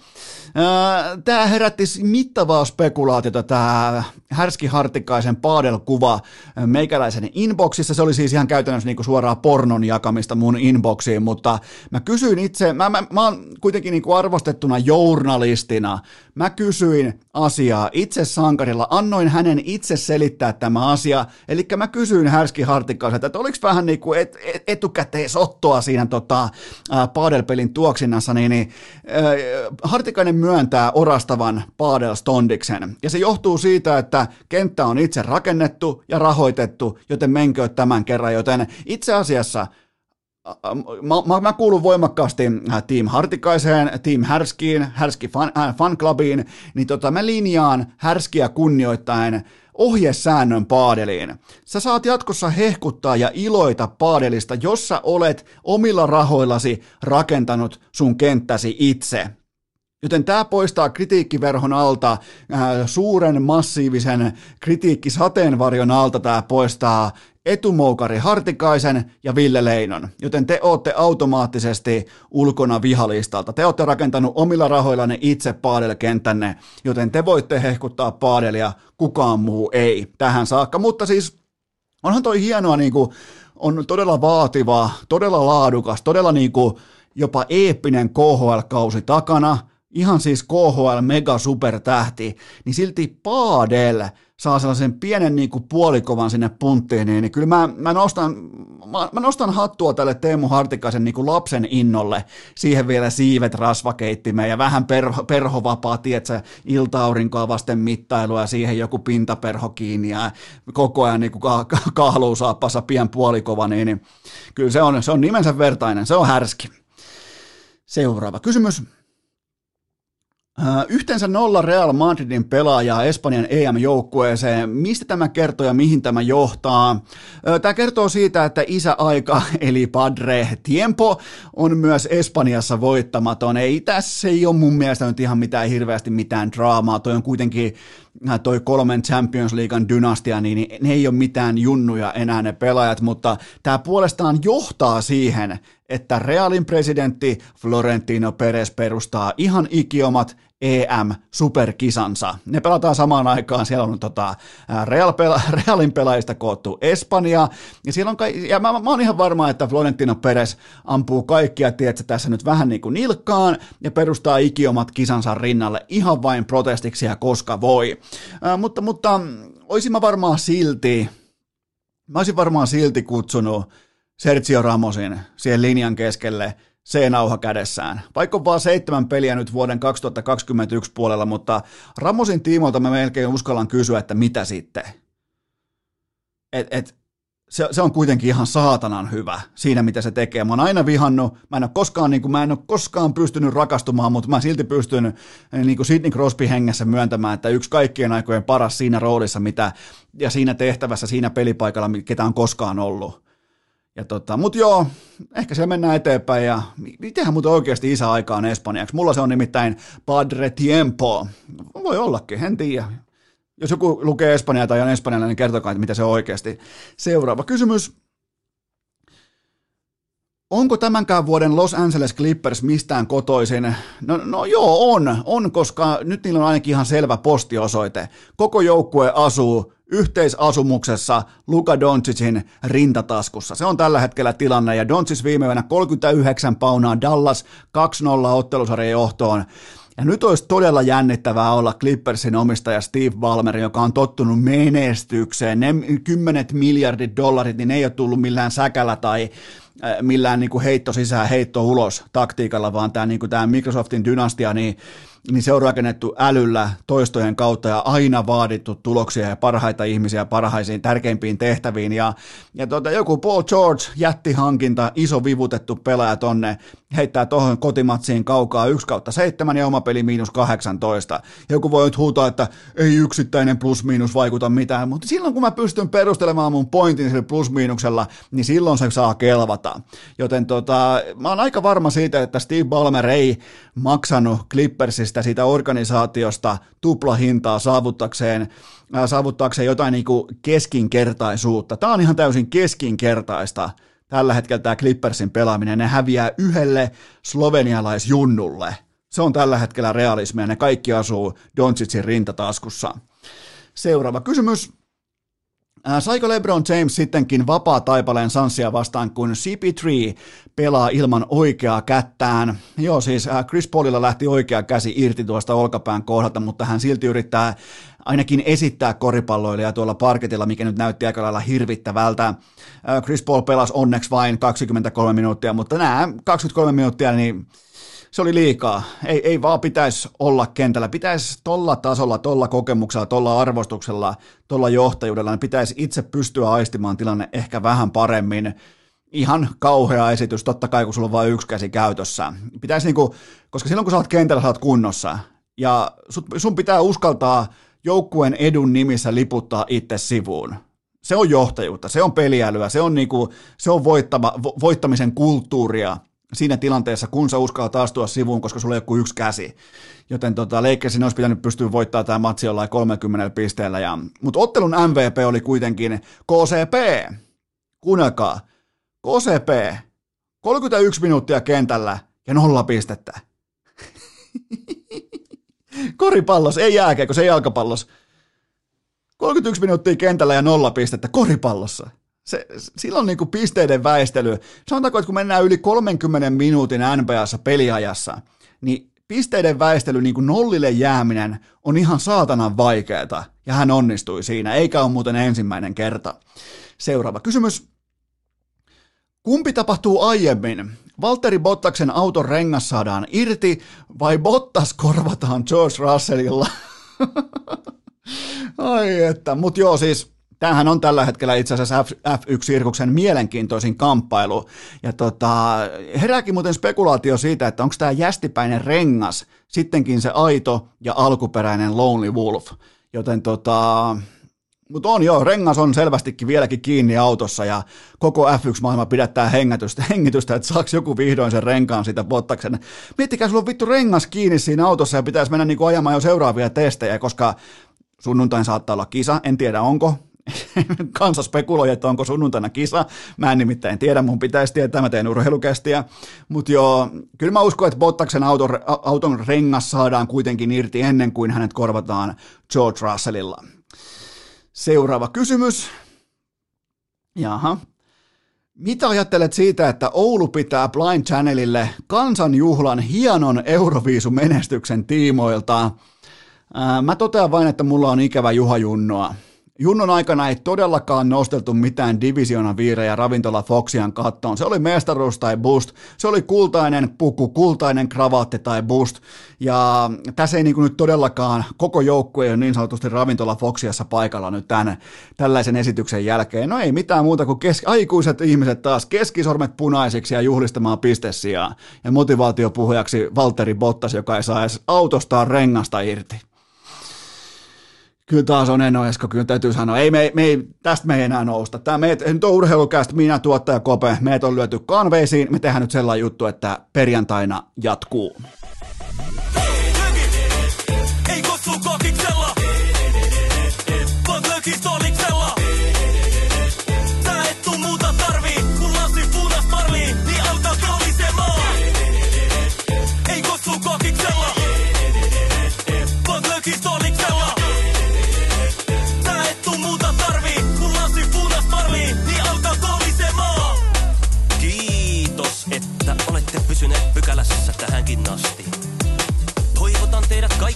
Tämä herätti mittavaa spekulaatiota, tämä Härski Hartikaisen paadelkuva meikäläisen inboxissa. Se oli siis ihan käytännössä niinku suoraan pornon jakamista mun inboxiin, mutta mä kysyin itse, mä, mä, mä oon kuitenkin niinku arvostettuna journalistina, mä kysyin asiaa itse sankarilla, annoin hänen itse selittää tämä asia, eli mä kysyin Härski Hartikaiselta, että oliko vähän niinku et, et, etukäteisottoa siinä tota, paadelpelin tuoksinnassa, niin, niin äh, Hartikainen myöntää orastavan paadel-stondiksen. Ja se johtuu siitä, että kenttä on itse rakennettu ja rahoitettu, joten menkö tämän kerran. Joten itse asiassa Mä, mä, mä kuulun voimakkaasti äh, Team Hartikaiseen, Team Härskiin, Härski fan, äh, niin tota, mä linjaan Härskiä kunnioittaen ohjesäännön paadeliin. Sä saat jatkossa hehkuttaa ja iloita paadelista, jos sä olet omilla rahoillasi rakentanut sun kenttäsi itse. Joten tämä poistaa kritiikkiverhon alta, äh, suuren massiivisen kritiikkisateenvarjon alta tämä poistaa etumoukari Hartikaisen ja Ville Leinon. Joten te olette automaattisesti ulkona vihalistalta. Te olette rakentanut omilla rahoillanne itse paadelkenttänne, joten te voitte hehkuttaa paadelia, kukaan muu ei tähän saakka. Mutta siis onhan toi hienoa, niin kuin, on todella vaativa, todella laadukas, todella niin kuin, jopa eeppinen KHL-kausi takana – ihan siis KHL mega supertähti, niin silti Paadel saa sellaisen pienen niin kuin puolikovan sinne punttiin, niin, niin kyllä mä, mä, nostan, mä, mä nostan hattua tälle Teemu Hartikaisen niin kuin lapsen innolle, siihen vielä siivet rasvakeittimeen ja vähän perho, perhovapaa, tietsä, ilta-aurinkoa vasten mittailua ja siihen joku pintaperho kiinni ja koko ajan niin ka, ka, kahluusaappassa pien puolikova, niin, niin kyllä se on, se on nimensä vertainen, se on härski. Seuraava kysymys. Yhteensä nolla Real Madridin pelaajaa Espanjan EM-joukkueeseen. Mistä tämä kertoo ja mihin tämä johtaa? Tämä kertoo siitä, että isäaika (laughs) eli Padre Tiempo on myös Espanjassa voittamaton. Ei tässä ei ole mun mielestä nyt ihan mitään hirveästi mitään draamaa. Toi on kuitenkin toi kolmen Champions Leaguean dynastia, niin ne ei ole mitään junnuja enää ne pelaajat, mutta tämä puolestaan johtaa siihen, että Realin presidentti Florentino Perez perustaa ihan ikiomat EM-superkisansa. Ne pelataan samaan aikaan, siellä on tota, Real pela, (laughs) Realin pelaajista koottu Espanja, ja, siellä on ka- ja mä, mä oon ihan varma, että Florentino Perez ampuu kaikkia, tiedätkö, tässä nyt vähän niin kuin nilkkaan, ja perustaa ikiomat kisansa rinnalle ihan vain protestiksi ja koska voi. Ää, mutta, mutta olisin mä varmaan silti, mä olisin varmaan silti kutsunut Sergio Ramosin siihen linjan keskelle – C-nauha kädessään. Vaikka on vaan seitsemän peliä nyt vuoden 2021 puolella, mutta Ramosin tiimoilta mä melkein uskallan kysyä, että mitä sitten? Et, et, se, se, on kuitenkin ihan saatanan hyvä siinä, mitä se tekee. Mä oon aina vihannut, mä en ole koskaan, niin kuin, mä en ole koskaan pystynyt rakastumaan, mutta mä silti pystyn niin kuin Sidney Crosby hengessä myöntämään, että yksi kaikkien aikojen paras siinä roolissa, mitä, ja siinä tehtävässä, siinä pelipaikalla, ketä on koskaan ollut. Ja tota, mut joo, ehkä siellä mennään eteenpäin ja mitenhän muuten oikeasti isä aikaan espanjaksi? Mulla se on nimittäin Padre Tiempo. Voi ollakin, en tiedä. Jos joku lukee espanjaa tai on espanjalainen, niin kertokaa, että mitä se on oikeasti. Seuraava kysymys. Onko tämänkään vuoden Los Angeles Clippers mistään kotoisin? No, no joo, on, on, koska nyt niillä on ainakin ihan selvä postiosoite. Koko joukkue asuu yhteisasumuksessa Luka Doncicin rintataskussa. Se on tällä hetkellä tilanne, ja Doncic viime yönä 39 paunaa Dallas 2-0 ottelusarjan johtoon. Ja nyt olisi todella jännittävää olla Clippersin omistaja Steve Ballmer, joka on tottunut menestykseen. Ne kymmenet miljardit dollarit, niin ne ei ole tullut millään säkällä tai äh, millään niin kuin heitto sisään, heitto ulos taktiikalla, vaan tämä, niin kuin tämä Microsoftin dynastia, niin niin se on rakennettu älyllä toistojen kautta ja aina vaadittu tuloksia ja parhaita ihmisiä parhaisiin tärkeimpiin tehtäviin. Ja, ja tuota, joku Paul George, jättihankinta, iso vivutettu pelaaja tonne, heittää tuohon kotimatsiin kaukaa 1 kautta 7 ja oma peli miinus 18. Joku voi nyt huutaa, että ei yksittäinen plus-miinus vaikuta mitään, mutta silloin kun mä pystyn perustelemaan mun pointin sille plus-miinuksella, niin silloin se saa kelvata. Joten tota, mä oon aika varma siitä, että Steve Ballmer ei maksanut Clippersista siitä organisaatiosta tuplahintaa saavuttakseen saavuttaakseen jotain niin keskinkertaisuutta. Tämä on ihan täysin keskinkertaista tällä hetkellä tämä Clippersin pelaaminen, ne häviää yhdelle slovenialaisjunnulle. Se on tällä hetkellä realismia, ne kaikki asuu Doncicin rintataskussa. Seuraava kysymys. Saiko LeBron James sittenkin vapaa taipaleen Sansia vastaan, kun CP3 pelaa ilman oikeaa kättään? Joo, siis Chris Paulilla lähti oikea käsi irti tuosta olkapään kohdalta, mutta hän silti yrittää ainakin esittää koripalloilija tuolla parketilla, mikä nyt näytti aika lailla hirvittävältä. Chris Paul pelasi onneksi vain 23 minuuttia, mutta nämä 23 minuuttia, niin se oli liikaa. Ei, ei vaan pitäisi olla kentällä. Pitäisi tolla tasolla, tolla kokemuksella, tolla arvostuksella, tolla johtajuudella, niin pitäisi itse pystyä aistimaan tilanne ehkä vähän paremmin. Ihan kauhea esitys, totta kai kun sulla on vain yksi käsi käytössä. Pitäisi niinku, koska silloin kun sä oot kentällä, sä oot kunnossa. Ja sun pitää uskaltaa joukkueen edun nimissä liputtaa itse sivuun. Se on johtajuutta, se on peliälyä, se on, niinku, se on voittama, vo, voittamisen kulttuuria siinä tilanteessa, kun sä uskallat astua sivuun, koska sulla ei ole yksi käsi. Joten tota, Lakersin olisi pitänyt pystyä voittamaan tämä matsi jollain 30 pisteellä. Ja, mutta ottelun MVP oli kuitenkin KCP. Kuunnelkaa. KCP. 31 minuuttia kentällä ja nolla pistettä. (laughs) Koripallos, ei jääkeekö, se jalkapallos. 31 minuuttia kentällä ja nolla pistettä koripallossa. Se, silloin niin kuin pisteiden väistely. Sanotaanko, että kun mennään yli 30 minuutin NBAssa peliajassa, niin pisteiden väistely, niin kuin nollille jääminen, on ihan saatanan vaikeaa. Ja hän onnistui siinä, eikä ole muuten ensimmäinen kerta. Seuraava kysymys. Kumpi tapahtuu aiemmin? Valtteri Bottaksen auton rengas saadaan irti vai Bottas korvataan George Russellilla? (laughs) Ai että, mutta joo siis tämähän on tällä hetkellä itse asiassa F1-sirkuksen mielenkiintoisin kamppailu. Ja tota, herääkin muuten spekulaatio siitä, että onko tämä jästipäinen rengas sittenkin se aito ja alkuperäinen Lonely Wolf. Joten tota, mutta on joo, rengas on selvästikin vieläkin kiinni autossa ja koko F1-maailma pidättää hengitystä, (laughs) hengitystä että saaks joku vihdoin sen renkaan siitä Bottaksen. Miettikää, sulla on vittu rengas kiinni siinä autossa ja pitäisi mennä niinku ajamaan jo seuraavia testejä, koska sunnuntain saattaa olla kisa, en tiedä onko, (laughs) kansa spekuloi, että onko sunnuntaina kisa. Mä en nimittäin tiedä, mun pitäisi tietää, mä teen urheilukästiä. Mutta joo, kyllä mä uskon, että Bottaksen auton, auton rengas saadaan kuitenkin irti ennen kuin hänet korvataan George Russellilla. Seuraava kysymys. Jaha. Mitä ajattelet siitä, että Oulu pitää Blind Channelille kansanjuhlan hienon Euroviisumenestyksen tiimoilta? Ää, mä totean vain, että mulla on ikävä Juha Junnoa. Junnon aikana ei todellakaan nosteltu mitään divisiona viirejä ravintola Foxian kattoon. Se oli mestaruus tai boost, se oli kultainen puku, kultainen kravaatti tai boost. Ja tässä ei niin kuin nyt todellakaan koko joukkue ole niin sanotusti ravintola Foxiassa paikalla nyt tämän, tällaisen esityksen jälkeen. No ei mitään muuta kuin kes- aikuiset ihmiset taas keskisormet punaisiksi ja juhlistamaan pistesijaa. Ja motivaatiopuhujaksi Valtteri Bottas, joka ei saa edes autostaan rengasta irti kyllä taas on Eno Esko, kyllä täytyy sanoa, ei, me, me tästä me ei enää nousta. Tämä meet, nyt on urheilukästä, minä tuottaja Kope, meitä on lyöty kanveisiin, me tehdään nyt sellainen juttu, että perjantaina jatkuu.